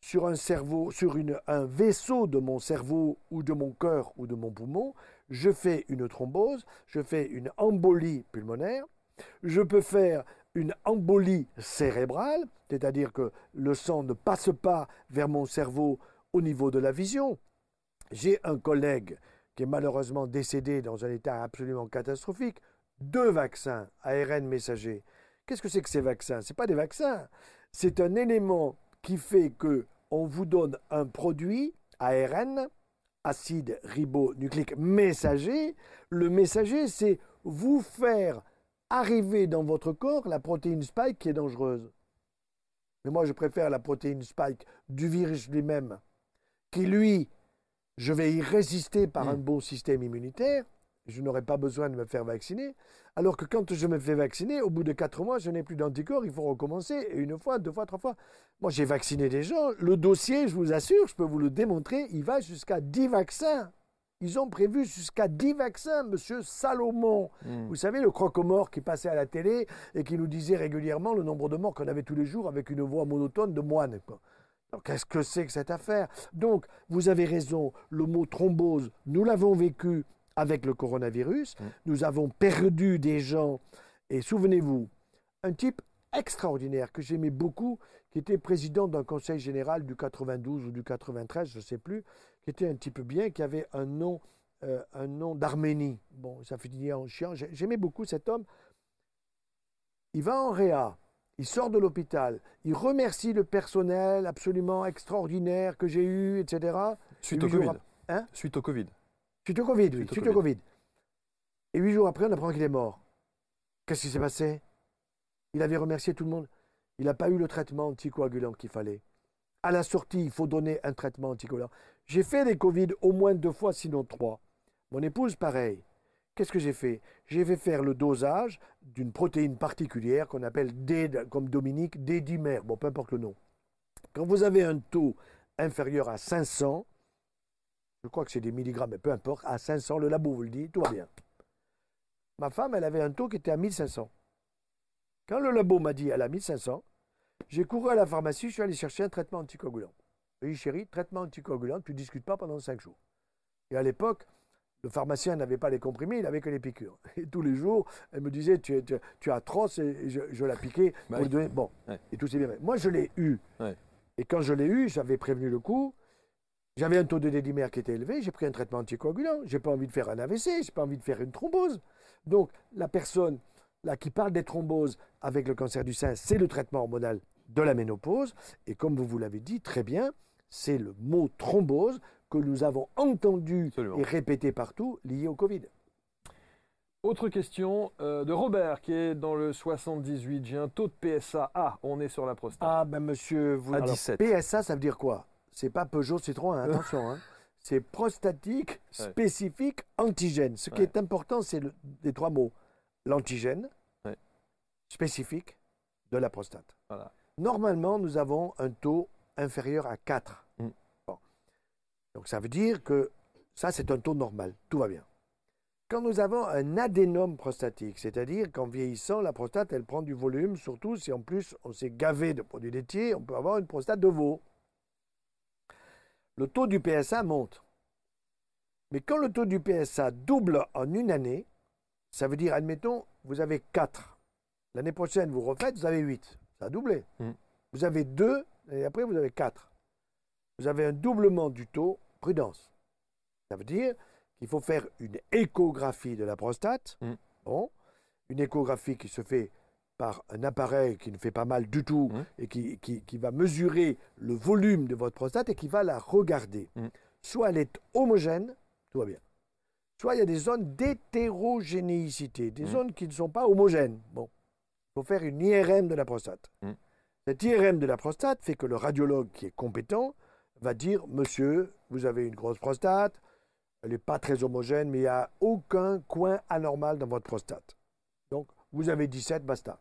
sur un cerveau, sur un vaisseau de mon cerveau ou de mon cœur ou de mon poumon, je fais une thrombose, je fais une embolie pulmonaire, je peux faire une embolie cérébrale, c'est-à-dire que le sang ne passe pas vers mon cerveau au niveau de la vision. J'ai un collègue qui est malheureusement décédé dans un état absolument catastrophique, deux vaccins ARN messager. Qu'est-ce que c'est que ces vaccins? Ce pas des vaccins. C'est un élément qui fait que on vous donne un produit ARN, acide ribonucléique messager. Le messager, c'est vous faire arriver dans votre corps la protéine spike qui est dangereuse. Mais moi, je préfère la protéine spike du virus lui-même, qui lui, je vais y résister par un bon système immunitaire. Je n'aurai pas besoin de me faire vacciner. Alors que quand je me fais vacciner, au bout de quatre mois, je n'ai plus d'anticorps, il faut recommencer. une fois, deux fois, trois fois. Moi, j'ai vacciné des gens. Le dossier, je vous assure, je peux vous le démontrer, il va jusqu'à 10 vaccins. Ils ont prévu jusqu'à 10 vaccins, monsieur Salomon. Hmm. Vous savez, le croque-mort qui passait à la télé et qui nous disait régulièrement le nombre de morts qu'on avait tous les jours avec une voix monotone de moine. Qu'est-ce que c'est que cette affaire? Donc, vous avez raison, le mot thrombose, nous l'avons vécu avec le coronavirus. Hmm. Nous avons perdu des gens. Et souvenez-vous, un type extraordinaire que j'aimais beaucoup, qui était président d'un conseil général du 92 ou du 93, je ne sais plus, qui était un type bien, qui avait un nom, euh, un nom d'Arménie. Bon, ça finit en chien. J'aimais beaucoup cet homme. Il va en Réa, il sort de l'hôpital, il remercie le personnel absolument extraordinaire que j'ai eu, etc. Suite au Covid. Hein? Suite au Covid. Suite au Covid, oui. Suite, au COVID. Et huit jours après, on apprend qu'il est mort. Qu'est-ce qui s'est passé? Il avait remercié tout le monde. Il n'a pas eu le traitement anticoagulant qu'il fallait. À la sortie, il faut donner un traitement anticoagulant. J'ai fait des Covid au moins deux fois, sinon trois. Mon épouse, pareil. Qu'est-ce que j'ai fait? J'ai fait faire le dosage d'une protéine particulière qu'on appelle D, comme Dominique, D-dimère. Bon, peu importe le nom. Quand vous avez un taux inférieur à 500, je crois que c'est des milligrammes, mais peu importe, à 500, le labo vous le dit, tout va bien. Ma femme, elle avait un taux qui était à 1500. Quand le labo m'a dit elle a 1500, j'ai couru à la pharmacie, je suis allé chercher un traitement anticoagulant. Oui, chérie, traitement anticoagulant, tu ne discutes pas pendant 5 jours. Et à l'époque, le pharmacien n'avait pas les comprimés, il n'avait que les piqûres. Et tous les jours, elle me disait Tu es, tu, atroce, et je, la piquais bah donner. Bon, et tout s'est bien Moi, je l'ai eu. Et quand je l'ai eu, j'avais prévenu le coup. J'avais un taux de dédimère qui était élevé, j'ai pris un traitement anticoagulant. J'ai pas envie de faire un AVC, j'ai pas envie de faire une thrombose. Donc, la personne là qui parle des thromboses avec le cancer du sein, c'est le traitement hormonal de la ménopause. Et comme vous vous l'avez dit très bien, c'est le mot thrombose que nous avons entendu et répété partout lié au Covid. Autre question euh, de Robert qui est dans le 78. J'ai un taux de PSA. Ah, on est sur la prostate. Ah, ben monsieur, vous. À 17. PSA, ça veut dire quoi? C'est pas Peugeot Citroën, hein, attention. Hein. C'est prostatique spécifique antigène. Ce qui est important, c'est le, les trois mots l'antigène spécifique de la prostate. Normalement, nous avons un taux inférieur à 4. Mm. Donc ça veut dire que ça, c'est un taux normal, tout va bien. Quand nous avons un adénome prostatique, c'est-à-dire qu'en vieillissant, la prostate, elle prend du volume, surtout si en plus on s'est gavé de produits laitiers, on peut avoir une prostate de veau. Le taux du PSA monte. Mais quand le taux du PSA double en une année, ça veut dire, admettons, vous avez 4. L'année prochaine, vous refaites, vous avez 8. Ça a doublé. Mm. Vous avez 2, et après, vous avez 4. Vous avez un doublement du taux, prudence. Ça veut dire qu'il faut faire une échographie de la prostate. Mm. Bon, une échographie qui se fait par un appareil qui ne fait pas mal du tout mm. et qui, qui, va mesurer le volume de votre prostate et qui va la regarder. Soit elle est homogène, tout va bien soit il y a des zones d'hétérogénéicité, des mm. zones qui ne sont pas homogènes. Bon, il faut faire une IRM de la prostate. Cette IRM de la prostate fait que le radiologue qui est compétent va dire Monsieur, vous avez une grosse prostate, elle n'est pas très homogène, mais il n'y a aucun coin anormal dans votre prostate. Donc, vous avez 17, basta.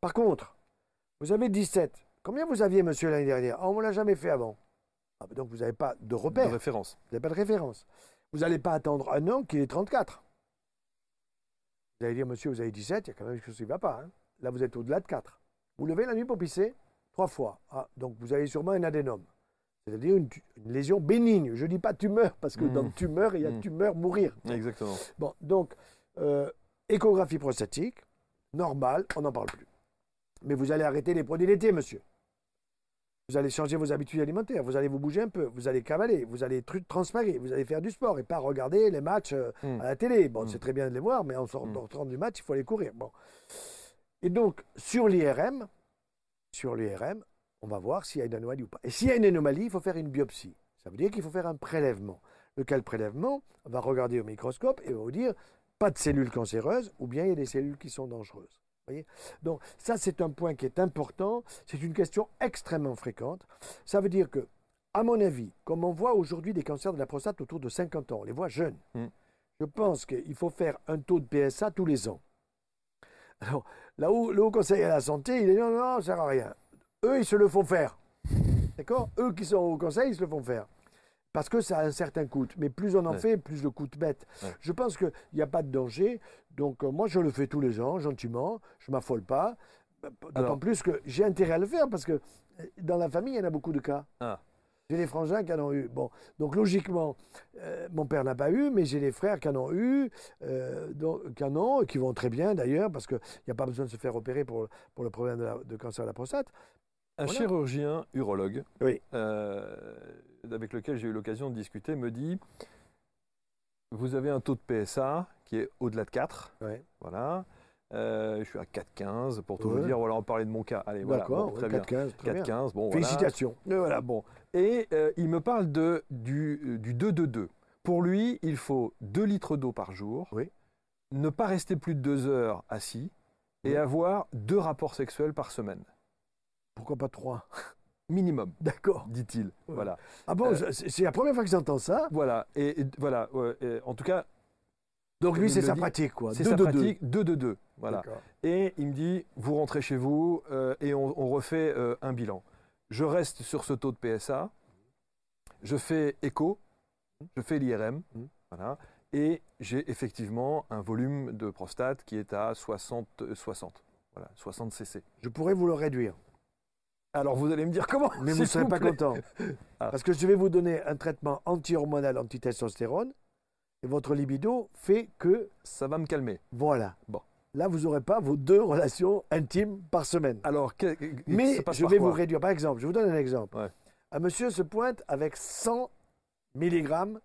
Par contre, vous avez 17. Combien vous aviez, monsieur, l'année dernière? On ne l'a jamais fait avant. Ah, donc, vous n'avez pas de repère. De référence. Vous n'avez pas de référence. Vous n'allez pas attendre un an qu'il ait 34. Vous allez dire, monsieur, vous avez 17, il y a quand même quelque chose qui ne va pas. Hein. Là, vous êtes au-delà de 4. Vous levez la nuit pour pisser trois fois. Ah, donc vous avez sûrement un adénome. C'est-à-dire une, lésion bénigne. Je ne dis pas tumeur, parce que dans mmh. tumeur, il y a mmh. tumeur, mourir. Exactement. Bon, donc, euh, échographie prostatique, normale, on n'en parle plus. Mais vous allez arrêter les produits laitiers, monsieur. Vous allez changer vos habitudes alimentaires, vous allez vous bouger un peu, vous allez cavaler, vous allez transpirer, vous allez faire du sport et pas regarder les matchs euh, hmm. à la télé. Bon, hmm. c'est très bien de les voir, mais en sortant hmm. du match, il faut aller courir. Bon. Et donc, sur l'IRM, sur l'IRM, on va voir s'il y a une anomalie ou pas. Et s'il y a une anomalie, il faut faire une biopsie. Ça veut dire qu'il faut faire un prélèvement. Lequel prélèvement On va regarder au microscope et on va vous dire pas de cellules cancéreuses ou bien il y a des cellules qui sont dangereuses. Voyez? Donc ça, c'est un point qui est important. C'est une question extrêmement fréquente. Ça veut dire que, à mon avis, comme on voit aujourd'hui des cancers de la prostate autour de 50 ans, on les voit jeunes, Mm. je pense qu'il faut faire un taux de PSA tous les ans. Alors, là où le Haut Conseil à la Santé, il est non, non, non, ça sert à rien. Eux, ils se le font faire. D'accord? Eux qui sont au Conseil, ils se le font faire. Parce que ça a un certain coût. Mais plus on en Ouais. fait, plus le coût bête. Ouais. Je pense qu'il n'y a pas de danger. Donc, euh, moi, je le fais tous les ans, gentiment. Je ne m'affole pas. D'autant Alors- plus que j'ai intérêt à le faire parce que euh, dans la famille, il y en a beaucoup de cas. Ah. J'ai des frangins qui en ont eu. Bon, donc logiquement, euh, mon père n'a pas eu, mais j'ai des frères qui en ont eu, euh, donc, qui en ont, et qui vont très bien d'ailleurs, parce qu'il n'y a pas besoin de se faire opérer pour, pour le problème de, la- de cancer de la prostate. Un Voilà. chirurgien urologue Oui. euh, avec lequel j'ai eu l'occasion de discuter me dit vous avez un taux de PSA qui est au-delà de 4. Ouais. Voilà. Euh, je suis à 4,15 pour tout vous Ouais. dire. Voilà, on parlait de mon cas. Allez, voilà. D'accord, bon, ouais, très bien. 4-15, très bien. 4,15. Bon, voilà. Félicitations. Et voilà, bon. Et euh, il me parle de, du, euh, du 2-2-2. Pour lui, il faut 2 litres d'eau par jour, Oui. ne pas rester plus de 2 heures assis et Oui. avoir deux rapports sexuels par semaine. Pourquoi pas trois? Minimum, D'accord. dit-il. Ouais. Voilà. Ah bon, Euh, c'est c'est la première fois que j'entends ça. Voilà. Et, et voilà. ouais, et en tout cas, Donc lui, c'est sa dit- pratique, quoi. c'est Deux sa de deux. pratique 2-2-2. Voilà. D'accord. Et il me dit, vous rentrez chez vous euh, et on, on refait euh, un bilan. Je reste sur ce taux de PSA, je fais écho, je fais l'IRM, Mhm. voilà, et j'ai effectivement un volume de prostate qui est à 60, euh, 60, voilà, 60 cc. Je pourrais vous le réduire, Alors vous allez me dire comment mais vous ne serez pas content. Ah. Parce que je vais vous donner un traitement anti-hormonal, anti-testostérone, et votre libido fait que, Ça va me calmer. voilà. Bon. Là, vous n'aurez pas vos deux relations intimes par semaine. Alors, que- Mais je vais vous réduire. Par exemple, je vous donne un exemple. Ouais. Un monsieur se pointe avec 100 milligrammes,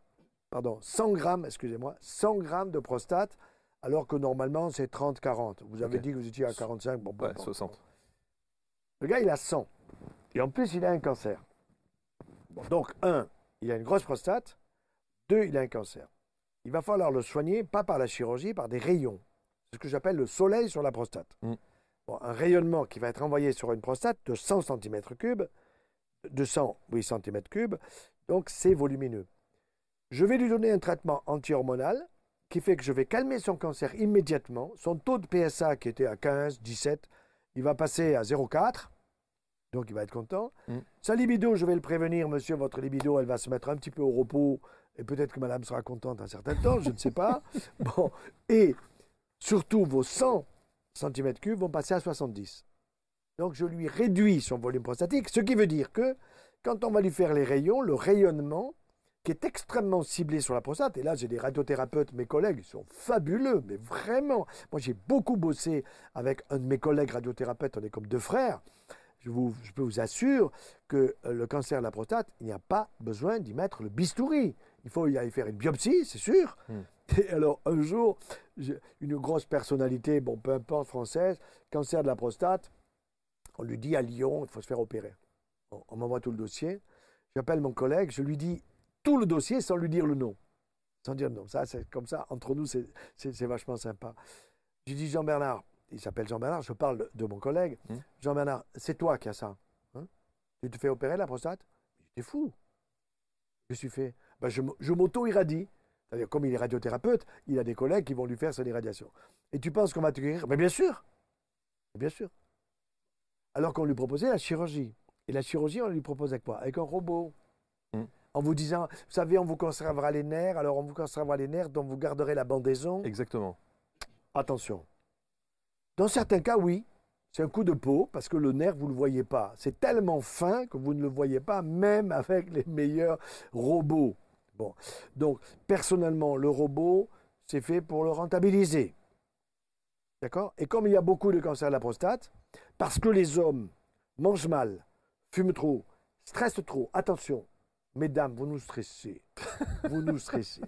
pardon, 100 grammes, excusez-moi, 100 grammes de prostate, alors que normalement c'est 30-40. Vous avez dit que vous étiez à 45, bon, peu Ouais, importe. 60. Le gars, il a 100. Et en plus, il a un cancer. Bon, donc, un, il a une grosse prostate. Deux, il a un cancer. Il va falloir le soigner, pas par la chirurgie, par des rayons. C'est ce que j'appelle le soleil sur la prostate. Mm. Bon, un rayonnement qui va être envoyé sur une prostate de 100 cm3, de 100, oui, cm3, donc c'est volumineux. Je vais lui donner un traitement anti-hormonal qui fait que je vais calmer son cancer immédiatement. Son taux de PSA qui était à 15, 17, il va passer à 0,4. Donc il va être content. Mm. Sa libido, je vais le prévenir, monsieur, votre libido, elle va se mettre un petit peu au repos. Et peut-être que madame sera contente un certain temps, je ne sais pas. Bon. Et surtout, vos 100 cm3 vont passer à 70. Donc je lui réduis son volume prostatique, ce qui veut dire que quand on va lui faire les rayons, le rayonnement, qui est extrêmement ciblé sur la prostate, et là j'ai des radiothérapeutes, mes collègues, ils sont fabuleux, mais vraiment. Moi j'ai beaucoup bossé avec un de mes collègues radiothérapeutes, on est comme deux frères. Je, vous, je peux vous assurer que euh, le cancer de la prostate, il n'y a pas besoin d'y mettre le bistouri. Il faut y aller faire une biopsie, c'est sûr. Hmm. Et alors un jour, une grosse personnalité, bon peu importe, française, cancer de la prostate, on lui dit à Lyon, il faut se faire opérer. Bon, on m'envoie tout le dossier. J'appelle mon collègue, je lui dis tout le dossier sans lui dire le nom. Sans dire le nom. Ça, c'est comme ça, entre nous, c'est- vachement sympa. Je lui dis Jean-Bernard, il s'appelle Jean-Bernard, je parle de, mon collègue. Hmm. Jean-Bernard, c'est toi qui as ça. hein? Tu te fais opérer la prostate? T'es fou. Qu'est-ce que tu fais? Ben, Je, je m'auto-irradie. C'est-à-dire, comme il est radiothérapeute, il a des collègues qui vont lui faire son irradiation. Et tu penses qu'on va te guérir Mais bien sûr Bien sûr. Alors qu'on lui proposait la chirurgie. Et la chirurgie, on lui propose avec quoi? Avec un robot. Mm. En vous disant, vous savez, on vous conservera les nerfs, alors on vous conservera les nerfs, donc vous garderez la bandaison. Exactement. Attention. Dans certains cas, oui, c'est un coup de peau, parce que le nerf, vous ne le voyez pas. C'est tellement fin que vous ne le voyez pas, même avec les meilleurs robots. Bon. Donc, personnellement, le robot, c'est fait pour le rentabiliser. D'accord? Et comme il y a beaucoup de cancers de la prostate, parce que les hommes mangent mal, fument trop, stressent trop, attention, mesdames, vous nous stressez. vous nous stressez.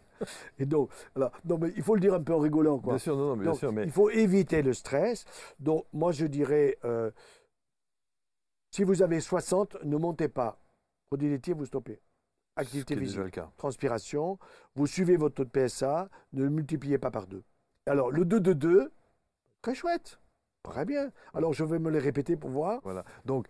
Et donc, alors, non, mais il faut le dire un peu en rigolant, quoi. Bien sûr, non, non, bien Donc, sûr, mais Il faut éviter le stress. Donc, moi, je dirais, euh, Si vous avez 60, ne montez pas. Produit laitier, vous stoppez. Activité physique, transpiration, vous suivez votre taux de PSA, ne le multipliez pas par deux. Alors, le 2 de 2, très chouette. Très bien. Alors, je vais me les répéter pour voir. Voilà. Donc,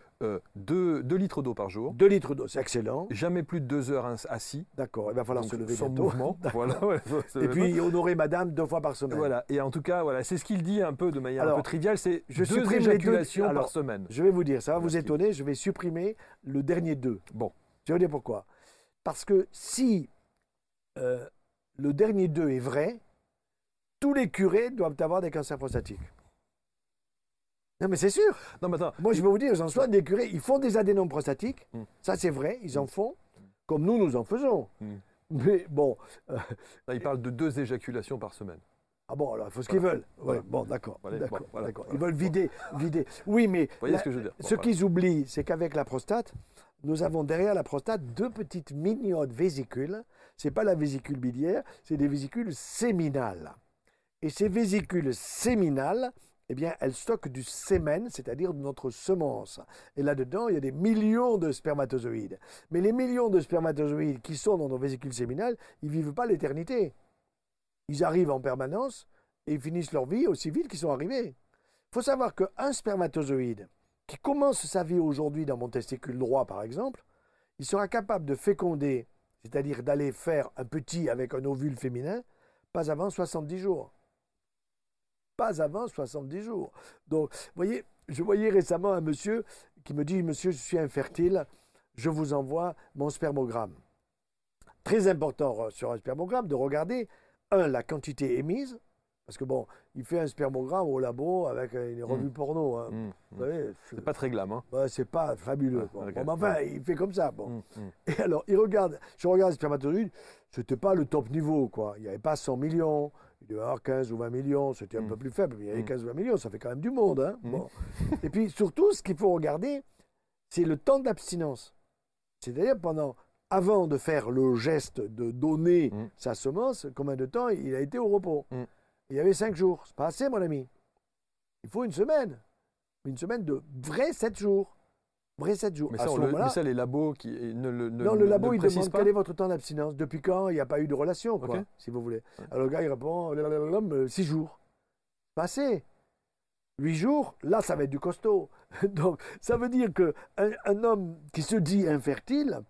2 litres d'eau par jour. 2 litres d'eau, c'est excellent. Jamais plus de 2 heures assis. D'accord, il va falloir donc se lever sans bientôt. mouvement. voilà. ouais, faut se Et puis, honorer madame deux fois par semaine. Voilà. Et en tout cas, voilà, c'est ce qu'il dit un peu de manière un peu triviale, c'est je deux supprime les deux- éjaculations alors, par semaine. Je vais vous dire, ça va vous étonner, je vais supprimer le dernier 2. Bon. Je vais vous dire pourquoi. Parce que si euh, le dernier 2 est vrai, tous les curés doivent avoir des cancers prostatiques. Non, mais c'est sûr. Non, mais attends. Moi, je vais vous dire, j'en sois des curés, ils font des adénomes prostatiques. Mm. Ça, c'est vrai, ils en font. Comme nous, nous en faisons. Mm. Mais bon, Là, il parle de deux éjaculations par semaine. ah bon, alors il faut ce qu'ils veulent. Voilà. Ouais, bon, d'accord. Voilà, bon, Ils veulent vider, vider. Oui, mais Vous voyez la- ce que je veux dire Bon, ce qu'ils oublient, c'est qu'avec la prostate, nous avons derrière la prostate deux petites mignonnes vésicules. C'est pas la vésicule biliaire, c'est des vésicules séminales. Et ces vésicules séminales, eh bien, elles stockent du sémen, c'est-à-dire de notre semence. Et là-dedans, il y a des millions de spermatozoïdes. Mais les millions de spermatozoïdes qui sont dans nos vésicules séminales, ils vivent pas l'éternité. Ils arrivent en permanence et ils finissent leur vie aussi vite qu'ils sont arrivés. Il faut savoir qu'un spermatozoïde qui commence sa vie aujourd'hui dans mon testicule droit, par exemple, il sera capable de féconder, c'est-à-dire d'aller faire un petit avec un ovule féminin, pas avant 70 jours. Pas avant 70 jours. Donc, vous voyez, je voyais récemment un monsieur qui me dit, monsieur, je suis infertile, je vous envoie mon spermogramme. Très important euh, sur un spermogramme de regarder, un, la quantité émise, parce que bon, il fait un spermogramme au labo avec une revue porno. hein. Hum, Vous hum. savez, C'est pas très glam, hein Ouais, c'est pas fabuleux. Ah, Bon, ok. bon, mais enfin, il fait comme ça. Bon. Et alors, il regarde, je regarde les spermatozoïdes, c'était pas le top niveau, quoi. Il n'y avait pas 100 millions, il devait avoir 15 ou 20 millions, c'était un Mm. peu plus faible, mais il y avait Mm. 15 ou 20 millions, ça fait quand même du monde. Hein. Mm. Bon. Et puis, surtout, ce qu'il faut regarder, c'est le temps d'abstinence. C'est-à-dire, pendant, avant de faire le geste de donner Mm. sa semence, combien de temps il a été au repos? Mm. Il y avait 5 jours. C'est pas assez, mon ami. Il faut une semaine. Une semaine de vrais 7 jours. 7 jours. Mais À ça, ce on le- moment-là- mais ça, les labos qui ne le ne, non, le labo, ne il demande pas. quel est votre temps d'abstinence. Depuis quand il n'y a pas eu de relation, quoi, si vous voulez. Ouais. Alors le gars, il répond 6 jours. Passé. 8 jours, là, ça va être du costaud. Donc, ça veut dire qu'un un homme qui se dit infertile,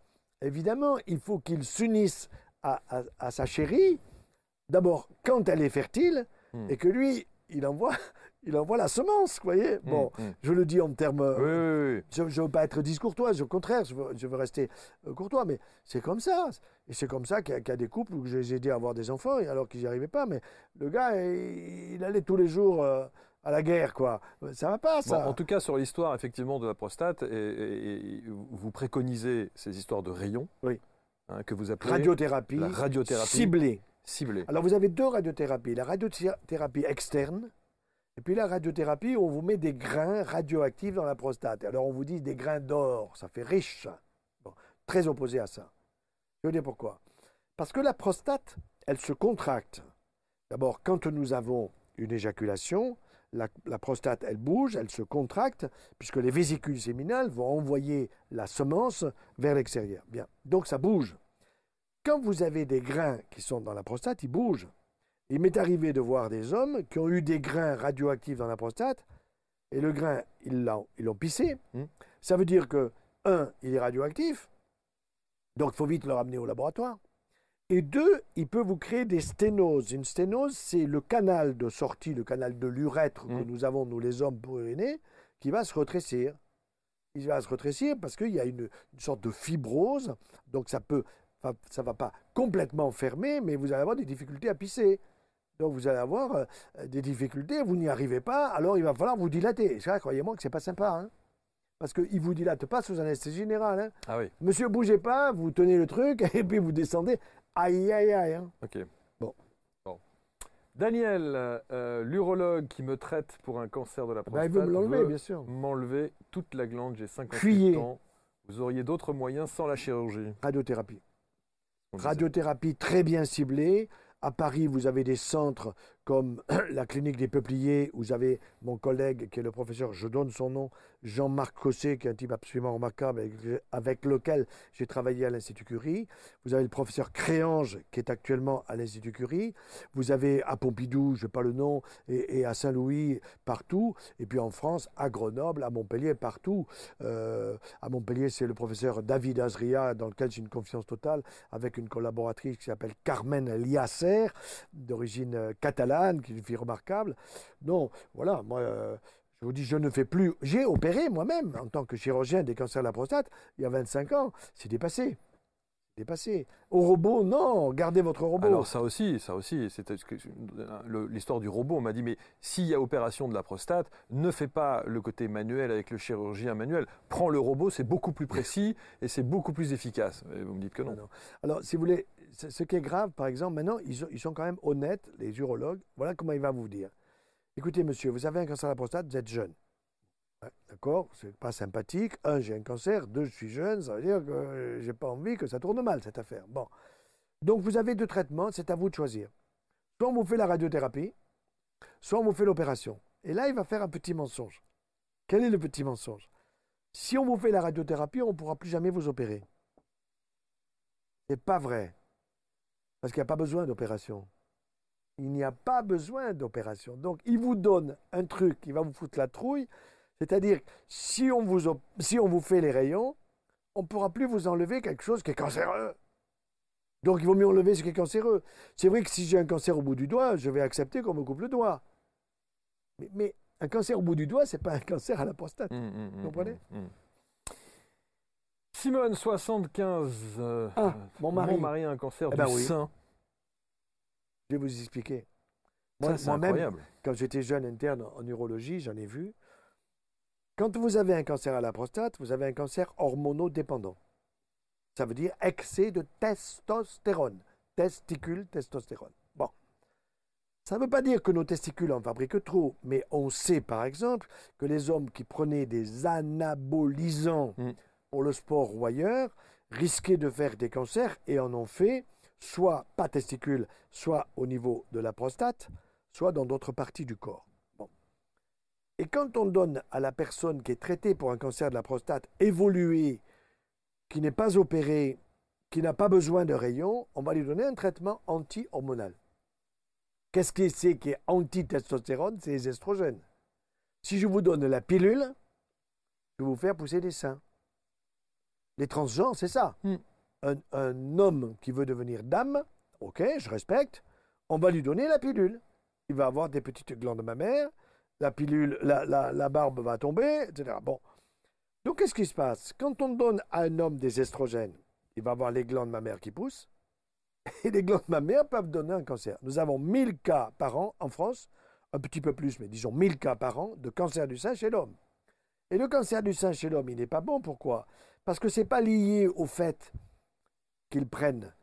évidemment, il faut qu'il s'unisse à, à- à sa chérie, d'abord quand elle est fertile, Hmm. et que lui, il envoie, il envoie la semence, vous voyez. Hum, Bon, hum. je le dis en termes Oui, oui, oui. je ne veux pas être discourtois, au contraire, je veux, je veux rester euh, courtois, mais c'est comme ça. Et c'est comme ça qu'il y, a- qu'il y a des couples où j'ai aidé à avoir des enfants, alors qu'ils n'y arrivaient pas. Mais le gars, il, il allait tous les jours euh, à la guerre, quoi. Ça va pas, Bon, ça. en tout cas, sur l'histoire effectivement de la prostate, et, et- et vous préconisez ces histoires de rayons Oui. hein, que vous appelez radiothérapie, la radiothérapie ciblée. ciblée. Alors, vous avez deux radiothérapies. La radiothérapie externe, et puis la radiothérapie on vous met des grains radioactifs dans la prostate. Alors, on vous dit des grains d'or, ça fait riche. Très opposé à ça. Je vous dire pourquoi? Parce que la prostate, elle se contracte. D'abord, quand nous avons une éjaculation, la, la prostate, elle bouge, elle se contracte, puisque les vésicules séminales vont envoyer la semence vers l'extérieur. Bien, donc ça bouge. Quand vous avez des grains qui sont dans la prostate, ils bougent. Il m'est arrivé de voir des hommes qui ont eu des grains radioactifs dans la prostate, et le grain, ils l'ont ils l'ont pissé. Hmm. Ça veut dire que, un, il est radioactif, donc il faut vite le ramener au laboratoire. Et deux, il peut vous créer des sténoses. Une sténose, c'est le canal de sortie, le canal de l'urètre que Mm. nous avons, nous les hommes, pour uriner, qui va se rétrécir. Il va se rétrécir parce qu'il y a une, une sorte de fibrose, donc ça peut, ça va pas complètement fermer, mais vous allez avoir des difficultés à pisser. Donc vous allez avoir euh, des difficultés, vous n'y arrivez pas, alors il va falloir vous dilater. Ça, croyez-moi que c'est pas sympa, hein. parce qu'il ne vous dilate pas sous anesthésie générale. hein. Ah oui, Monsieur, bougez pas, vous tenez le truc et puis vous descendez. Aïe, aïe, aïe. hein. ok. Bon. Bon. Daniel, euh, l'urologue qui me traite pour un cancer de la Ben, prostate, il veut me l'enlever, veut bien sûr. m'enlever toute la glande, j'ai 58 Fuyez. ans. Vous auriez d'autres moyens sans la chirurgie Radiothérapie. Radiothérapie très bien ciblée. À Paris, vous avez des centres comme la clinique des peupliers, où vous avez mon collègue qui est le professeur, je donne son nom, Jean-Marc Cosset, qui est un type absolument remarquable, avec, lequel j'ai travaillé à l'Institut Curie. Vous avez le professeur Créange, qui est actuellement à l'Institut Curie. Vous avez à Pompidou, je n'ai pas le nom, et, à Saint-Louis, partout. Et puis en France, à Grenoble, à Montpellier, partout. Euh, à Montpellier, c'est le professeur David Azria, dans lequel j'ai une confiance totale, avec une collaboratrice qui s'appelle Carmen Liasser, d'origine euh, qui est une fille remarquable. Non, voilà, moi, euh, je vous dis, je ne fais plus. J'ai opéré moi-même en tant que chirurgien des cancers de la prostate il y a 25 ans. C'est dépassé. Dépassé. Au robot, non, gardez votre robot. Alors ça aussi, ça aussi, c'était l'histoire du robot. On m'a dit, mais s'il y a opération de la prostate, ne fais pas le côté manuel avec le chirurgien manuel. Prends le robot, c'est beaucoup plus précis et c'est beaucoup plus efficace. Et vous me dites que non. non. Alors, si vous voulez, ce qui est grave, par exemple, maintenant, ils, sont quand même honnêtes, les urologues. Voilà comment il va vous dire. Écoutez, monsieur, vous avez un cancer de la prostate, vous êtes jeune. D'accord C'est pas sympathique. Un, j'ai un cancer. Deux, je suis jeune. Ça veut dire que j'ai pas envie que ça tourne mal, cette affaire. Bon. Donc, vous avez deux traitements. C'est à vous de choisir. Soit on vous fait la radiothérapie, soit on vous fait l'opération. Et là, il va faire un petit mensonge. Quel est le petit mensonge? Si on vous fait la radiothérapie, on ne pourra plus jamais vous opérer. C'est pas vrai. Parce qu'il n'y a pas besoin d'opération. Il n'y a pas besoin d'opération. Donc, il vous donne un truc qui va vous foutre la trouille. C'est-à-dire, si, on vous, si on vous fait les rayons, on ne pourra plus vous enlever quelque chose qui est cancéreux. Donc, il vaut mieux enlever ce qui est cancéreux. C'est vrai que si j'ai un cancer au bout du doigt, je vais accepter qu'on me coupe le doigt. Mais, un cancer au bout du doigt, ce n'est pas un cancer à la prostate. Mmh, mmh, vous comprenez? mmh, Simone, 75. Euh, ah, mon mari. mari a un cancer eh ben du sein. Je vais vous expliquer. Moi-même, quand j'étais jeune interne en urologie, j'en ai vu. Quand vous avez un cancer à la prostate, vous avez un cancer hormonodépendant. Ça veut dire excès de testostérone. Testicule, testostérone. Bon. Ça ne veut pas dire que nos testicules en fabriquent trop, mais on sait par exemple que les hommes qui prenaient des anabolisants mm pour le sport ou ailleurs, risquaient de faire des cancers et en ont fait, soit pas testicules, soit au niveau de la prostate, soit dans d'autres parties du corps. Et quand on donne à la personne qui est traitée pour un cancer de la prostate évolué, qui n'est pas opéré, qui n'a pas besoin de rayons, on va lui donner un traitement anti-hormonal. Qu'est-ce qui est anti-testostérone? C'est les estrogènes. Si je vous donne la pilule, je vais vous faire pousser des seins. Les transgenres, c'est ça. Hmm. Un, homme qui veut devenir dame, ok, je respecte, on va lui donner la pilule. Il va avoir des petites glandes mammaires, la pilule, la, la, barbe va tomber, etc. Bon. Donc, qu'est-ce qui se passe? Quand on donne à un homme des estrogènes, il va avoir les glandes mammaires qui poussent, et les glandes mammaires peuvent donner un cancer. Nous avons 1000 cas par an en France, un petit peu plus, mais disons 1000 cas par an de cancer du sein chez l'homme. Et le cancer du sein chez l'homme, il n'est pas bon. Pourquoi? Parce que ce n'est pas lié au fait qu'il prenne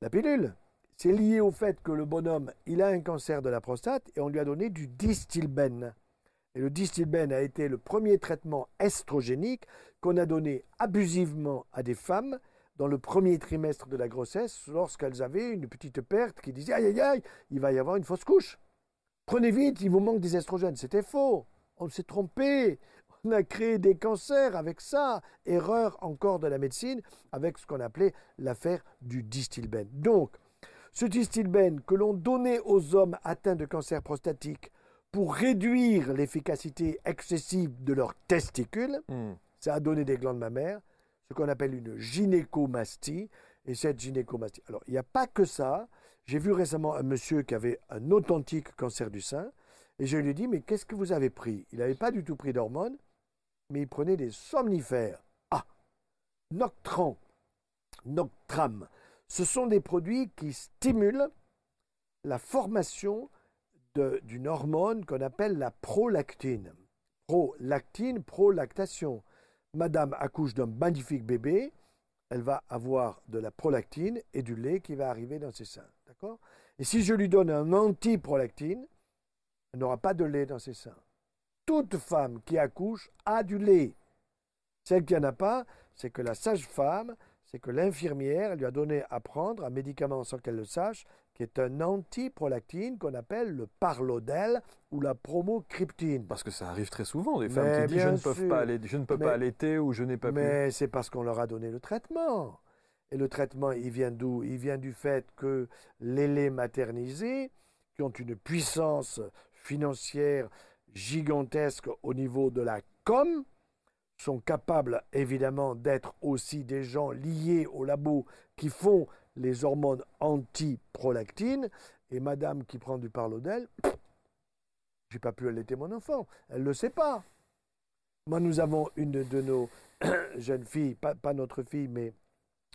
la pilule. C'est lié au fait que le bonhomme, il a un cancer de la prostate et on lui a donné du distilbène. Et le distilbène a été le premier traitement estrogénique qu'on a donné abusivement à des femmes dans le premier trimestre de la grossesse lorsqu'elles avaient une petite perte qui disait aïe aïe aïe, il va y avoir une fausse couche. Prenez vite, il vous manque des estrogènes. C'était faux. On s'est trompé. On a créé des cancers avec ça. Erreur encore de la médecine avec ce qu'on appelait l'affaire du distilbène. Donc, ce distilbène que l'on donnait aux hommes atteints de cancer prostatique pour réduire l'efficacité excessive de leurs testicules, hmm. ça a donné des glandes mammaires, ce qu'on appelle une gynécomastie. Et cette gynécomastie. Alors, il n'y a pas que ça. J'ai vu récemment un monsieur qui avait un authentique cancer du sein. Et je lui ai dit, mais qu'est-ce que vous avez pris? Il n'avait pas du tout pris d'hormones mais il prenait des somnifères. Ah Noctran, Noctram. Ce sont des produits qui stimulent la formation d'une hormone qu'on appelle la prolactine. Prolactine, prolactation. Madame accouche d'un magnifique bébé, elle va avoir de la prolactine et du lait qui va arriver dans ses seins. Et si je lui donne un anti-prolactine, elle n'aura pas de lait dans ses seins toute femme qui accouche a du lait. Celle qui n'en a pas, c'est que la sage-femme, c'est que l'infirmière lui a donné à prendre un médicament sans qu'elle le sache, qui est un antiprolactine qu'on appelle le parlodel ou la promocryptine. Parce que ça arrive très souvent, des femmes qui disent je ne, peux pas aller, je ne peux pas allaiter ou je n'ai pas Mais c'est parce qu'on leur a donné le traitement. Et le traitement, il vient d'où? Il vient du fait que les laits maternisés, qui ont une puissance financière gigantesque au niveau de la com, sont capables évidemment d'être aussi des gens liés au labo qui font les hormones anti-prolactine. Et madame qui prend du parlodel, j'ai pas pu allaiter mon enfant. Elle le sait pas. Moi, nous avons une de nos jeunes filles, pas, notre fille, mais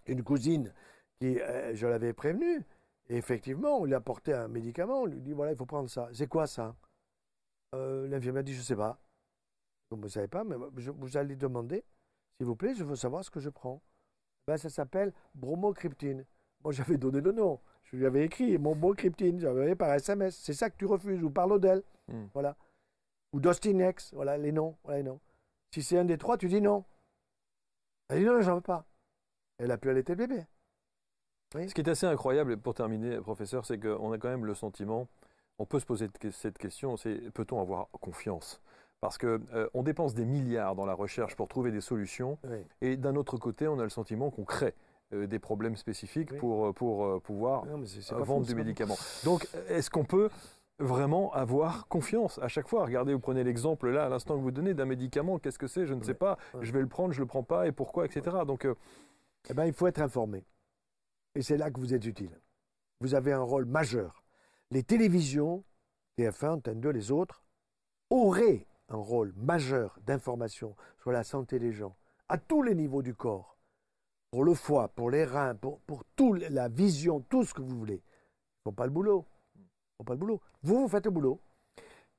une cousine, qui, euh, je l'avais prévenue. Et effectivement, on lui a apporté un médicament. On lui dit voilà, il faut prendre ça. C'est quoi ça? Euh, L'infirmière dit je ne sais pas. Vous ne savez pas, mais vous allez demander, s'il vous plaît, je veux savoir ce que je prends. Ben, ça s'appelle bromocryptine. Moi, j'avais donné le nom. Je lui avais écrit mon bromocryptine, j'avais par SMS. C'est ça que tu refuses, ou parle d'elle. Hmm. Voilà. Ou Dostinex, voilà les noms. Voilà les noms. Si c'est un des trois, tu dis non. Elle dit non, j'en veux pas. Elle a pu allaiter le bébé. Ce qui est assez incroyable, pour terminer, professeur, c'est qu'on a quand même le sentiment, on peut se poser cette question, c'est peut-on avoir confiance? Parce qu'on euh, on dépense des milliards dans la recherche pour trouver des solutions, et d'un autre côté, on a le sentiment qu'on crée euh, des problèmes spécifiques pour, euh, pour pouvoir vendre du médicament. Donc, est-ce qu'on peut vraiment avoir confiance à chaque fois? Regardez, vous prenez l'exemple là, à l'instant que vous donnez, d'un médicament, qu'est-ce que c'est? Je ne sais pas, je vais le prendre, je ne le prends pas, et pourquoi, etc. Donc, eh ben, il faut être informé. Et c'est là que vous êtes utile. Vous avez un rôle majeur. Les télévisions, TF1, Antenne 2, les autres, auraient un rôle majeur d'information sur la santé des gens, à tous les niveaux du corps, pour le foie, pour les reins, pour, pour la vision, tout ce que vous voulez. Ils font pas le boulot. Ils font pas le boulot. Vous, vous faites le boulot.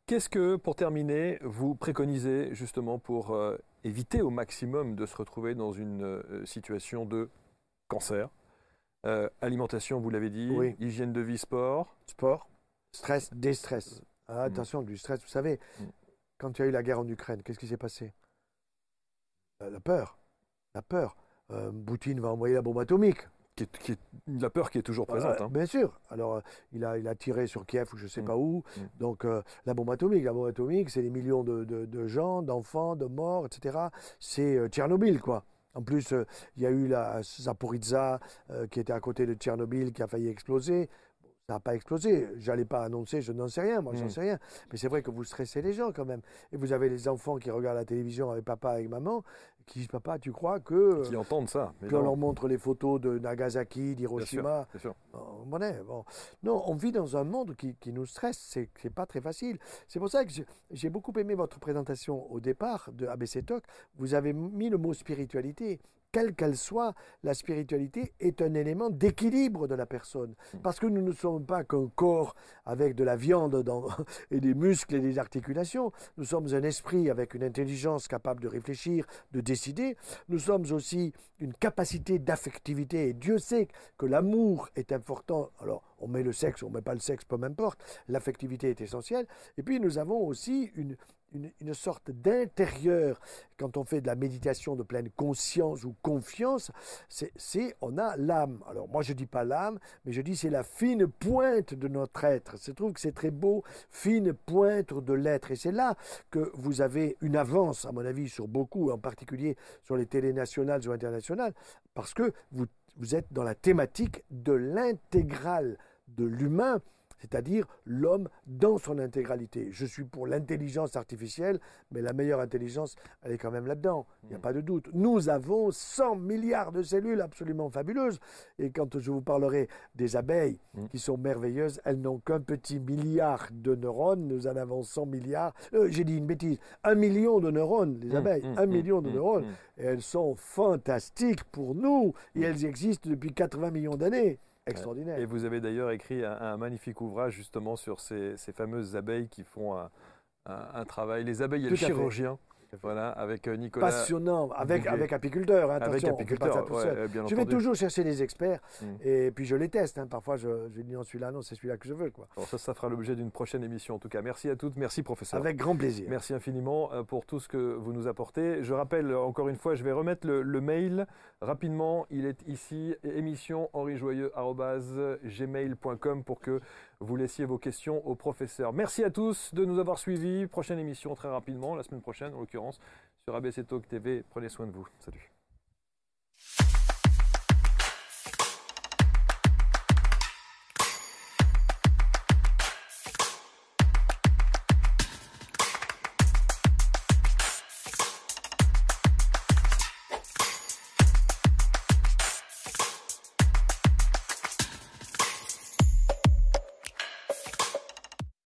Qu'est-ce que, pour terminer, vous préconisez justement pour euh, éviter au maximum de se retrouver dans une euh, situation de cancer? Euh, Alimentation, vous l'avez dit, hygiène de vie, sport Sport, stress, déstress. Ah, attention, du stress, vous savez, mm quand il y a eu la guerre en Ukraine, qu'est-ce qui s'est passé? La peur. La peur. Euh, Poutine va envoyer la bombe atomique. la peur qui est toujours présente. Hein. Bien sûr. Alors, euh, il, a, il a tiré sur Kiev ou je ne sais mm. pas où. Mm. Donc, euh, la bombe atomique, la bombe atomique, c'est des millions de, gens, d'enfants, de morts, etc. C'est Tchernobyl, quoi. En plus, il y a eu la Zaporizhzhia qui était à côté de Tchernobyl qui a failli exploser. Ça n'a pas explosé. J'allais pas annoncer, je n'en sais rien, moi, j'en hmm. sais rien. Mais c'est vrai que vous stressez les gens quand même. Et vous avez les enfants qui regardent la télévision avec papa, avec maman, qui disent Papa, tu crois que. Qui entendent ça. Mais on leur montre les photos de Nagasaki, d'Hiroshima? Bien sûr. Bien sûr. bon. Non, on vit dans un monde qui, qui nous stresse. C'est n'est pas très facile. C'est pour ça que j'ai beaucoup aimé votre présentation au départ de ABC Talk. Vous avez mis le mot spiritualité quelle qu'elle soit, la spiritualité est un élément d'équilibre de la personne. Hmm. Parce que nous ne sommes pas qu'un corps avec de la viande et des muscles et des articulations. Nous sommes un esprit avec une intelligence capable de réfléchir, de décider. Nous sommes aussi une capacité d'affectivité. Et Dieu sait que l'amour est important. Alors, on met le sexe, on ne met pas le sexe, peu m'importe. L'affectivité est essentielle. Et puis, nous avons aussi une, une, sorte d'intérieur. Quand on fait de la méditation de pleine conscience ou confiance, c'est on a l'âme. Alors moi je dis pas l'âme, mais je dis c'est la fine pointe de notre être. Je trouve que c'est très beau, fine pointe de l'être. Et c'est là que vous avez une avance, à mon avis, sur beaucoup, en particulier sur les télé nationales ou internationales, parce que vous, vous êtes dans la thématique de l'intégrale de l'humain c'est-à-dire l'homme dans son intégralité. Je suis pour l'intelligence artificielle, mais la meilleure intelligence, elle est quand même là-dedans, il n'y a mm. pas de doute. Nous avons 100 milliards de cellules absolument fabuleuses, et quand je vous parlerai des abeilles, mm. qui sont merveilleuses, elles n'ont qu'un petit milliard de neurones, nous en avons 100 milliards, euh, j'ai dit une bêtise, un million de neurones, les mm, abeilles, un million de neurones, et elles sont fantastiques pour nous, et elles existent depuis 80 millions d'années. Extraordinaire. Et vous avez d'ailleurs écrit un, magnifique ouvrage justement sur ces, fameuses abeilles qui font un, travail, les abeilles et le chirurgien. Voilà, avec Nicolas. Passionnant, avec, avec apiculteurs, hein, avec apiculteurs, Je vais toujours chercher des experts mm. et puis je les teste. Hein. Parfois, je, je dis non, celui-là, non, c'est celui-là que je veux. Quoi. ça, ça fera l'objet d'une prochaine émission en tout cas. Merci à toutes, merci professeur. Avec grand plaisir. Merci infiniment pour tout ce que vous nous apportez. Je rappelle encore une fois, je vais remettre le, le mail rapidement. Il est ici, émission gmail.com pour que vous laissiez vos questions au professeur. Merci à tous de nous avoir suivis. Prochaine émission très rapidement, la semaine prochaine en l'occurrence, sur ABC Talk TV. Prenez soin de vous. Salut.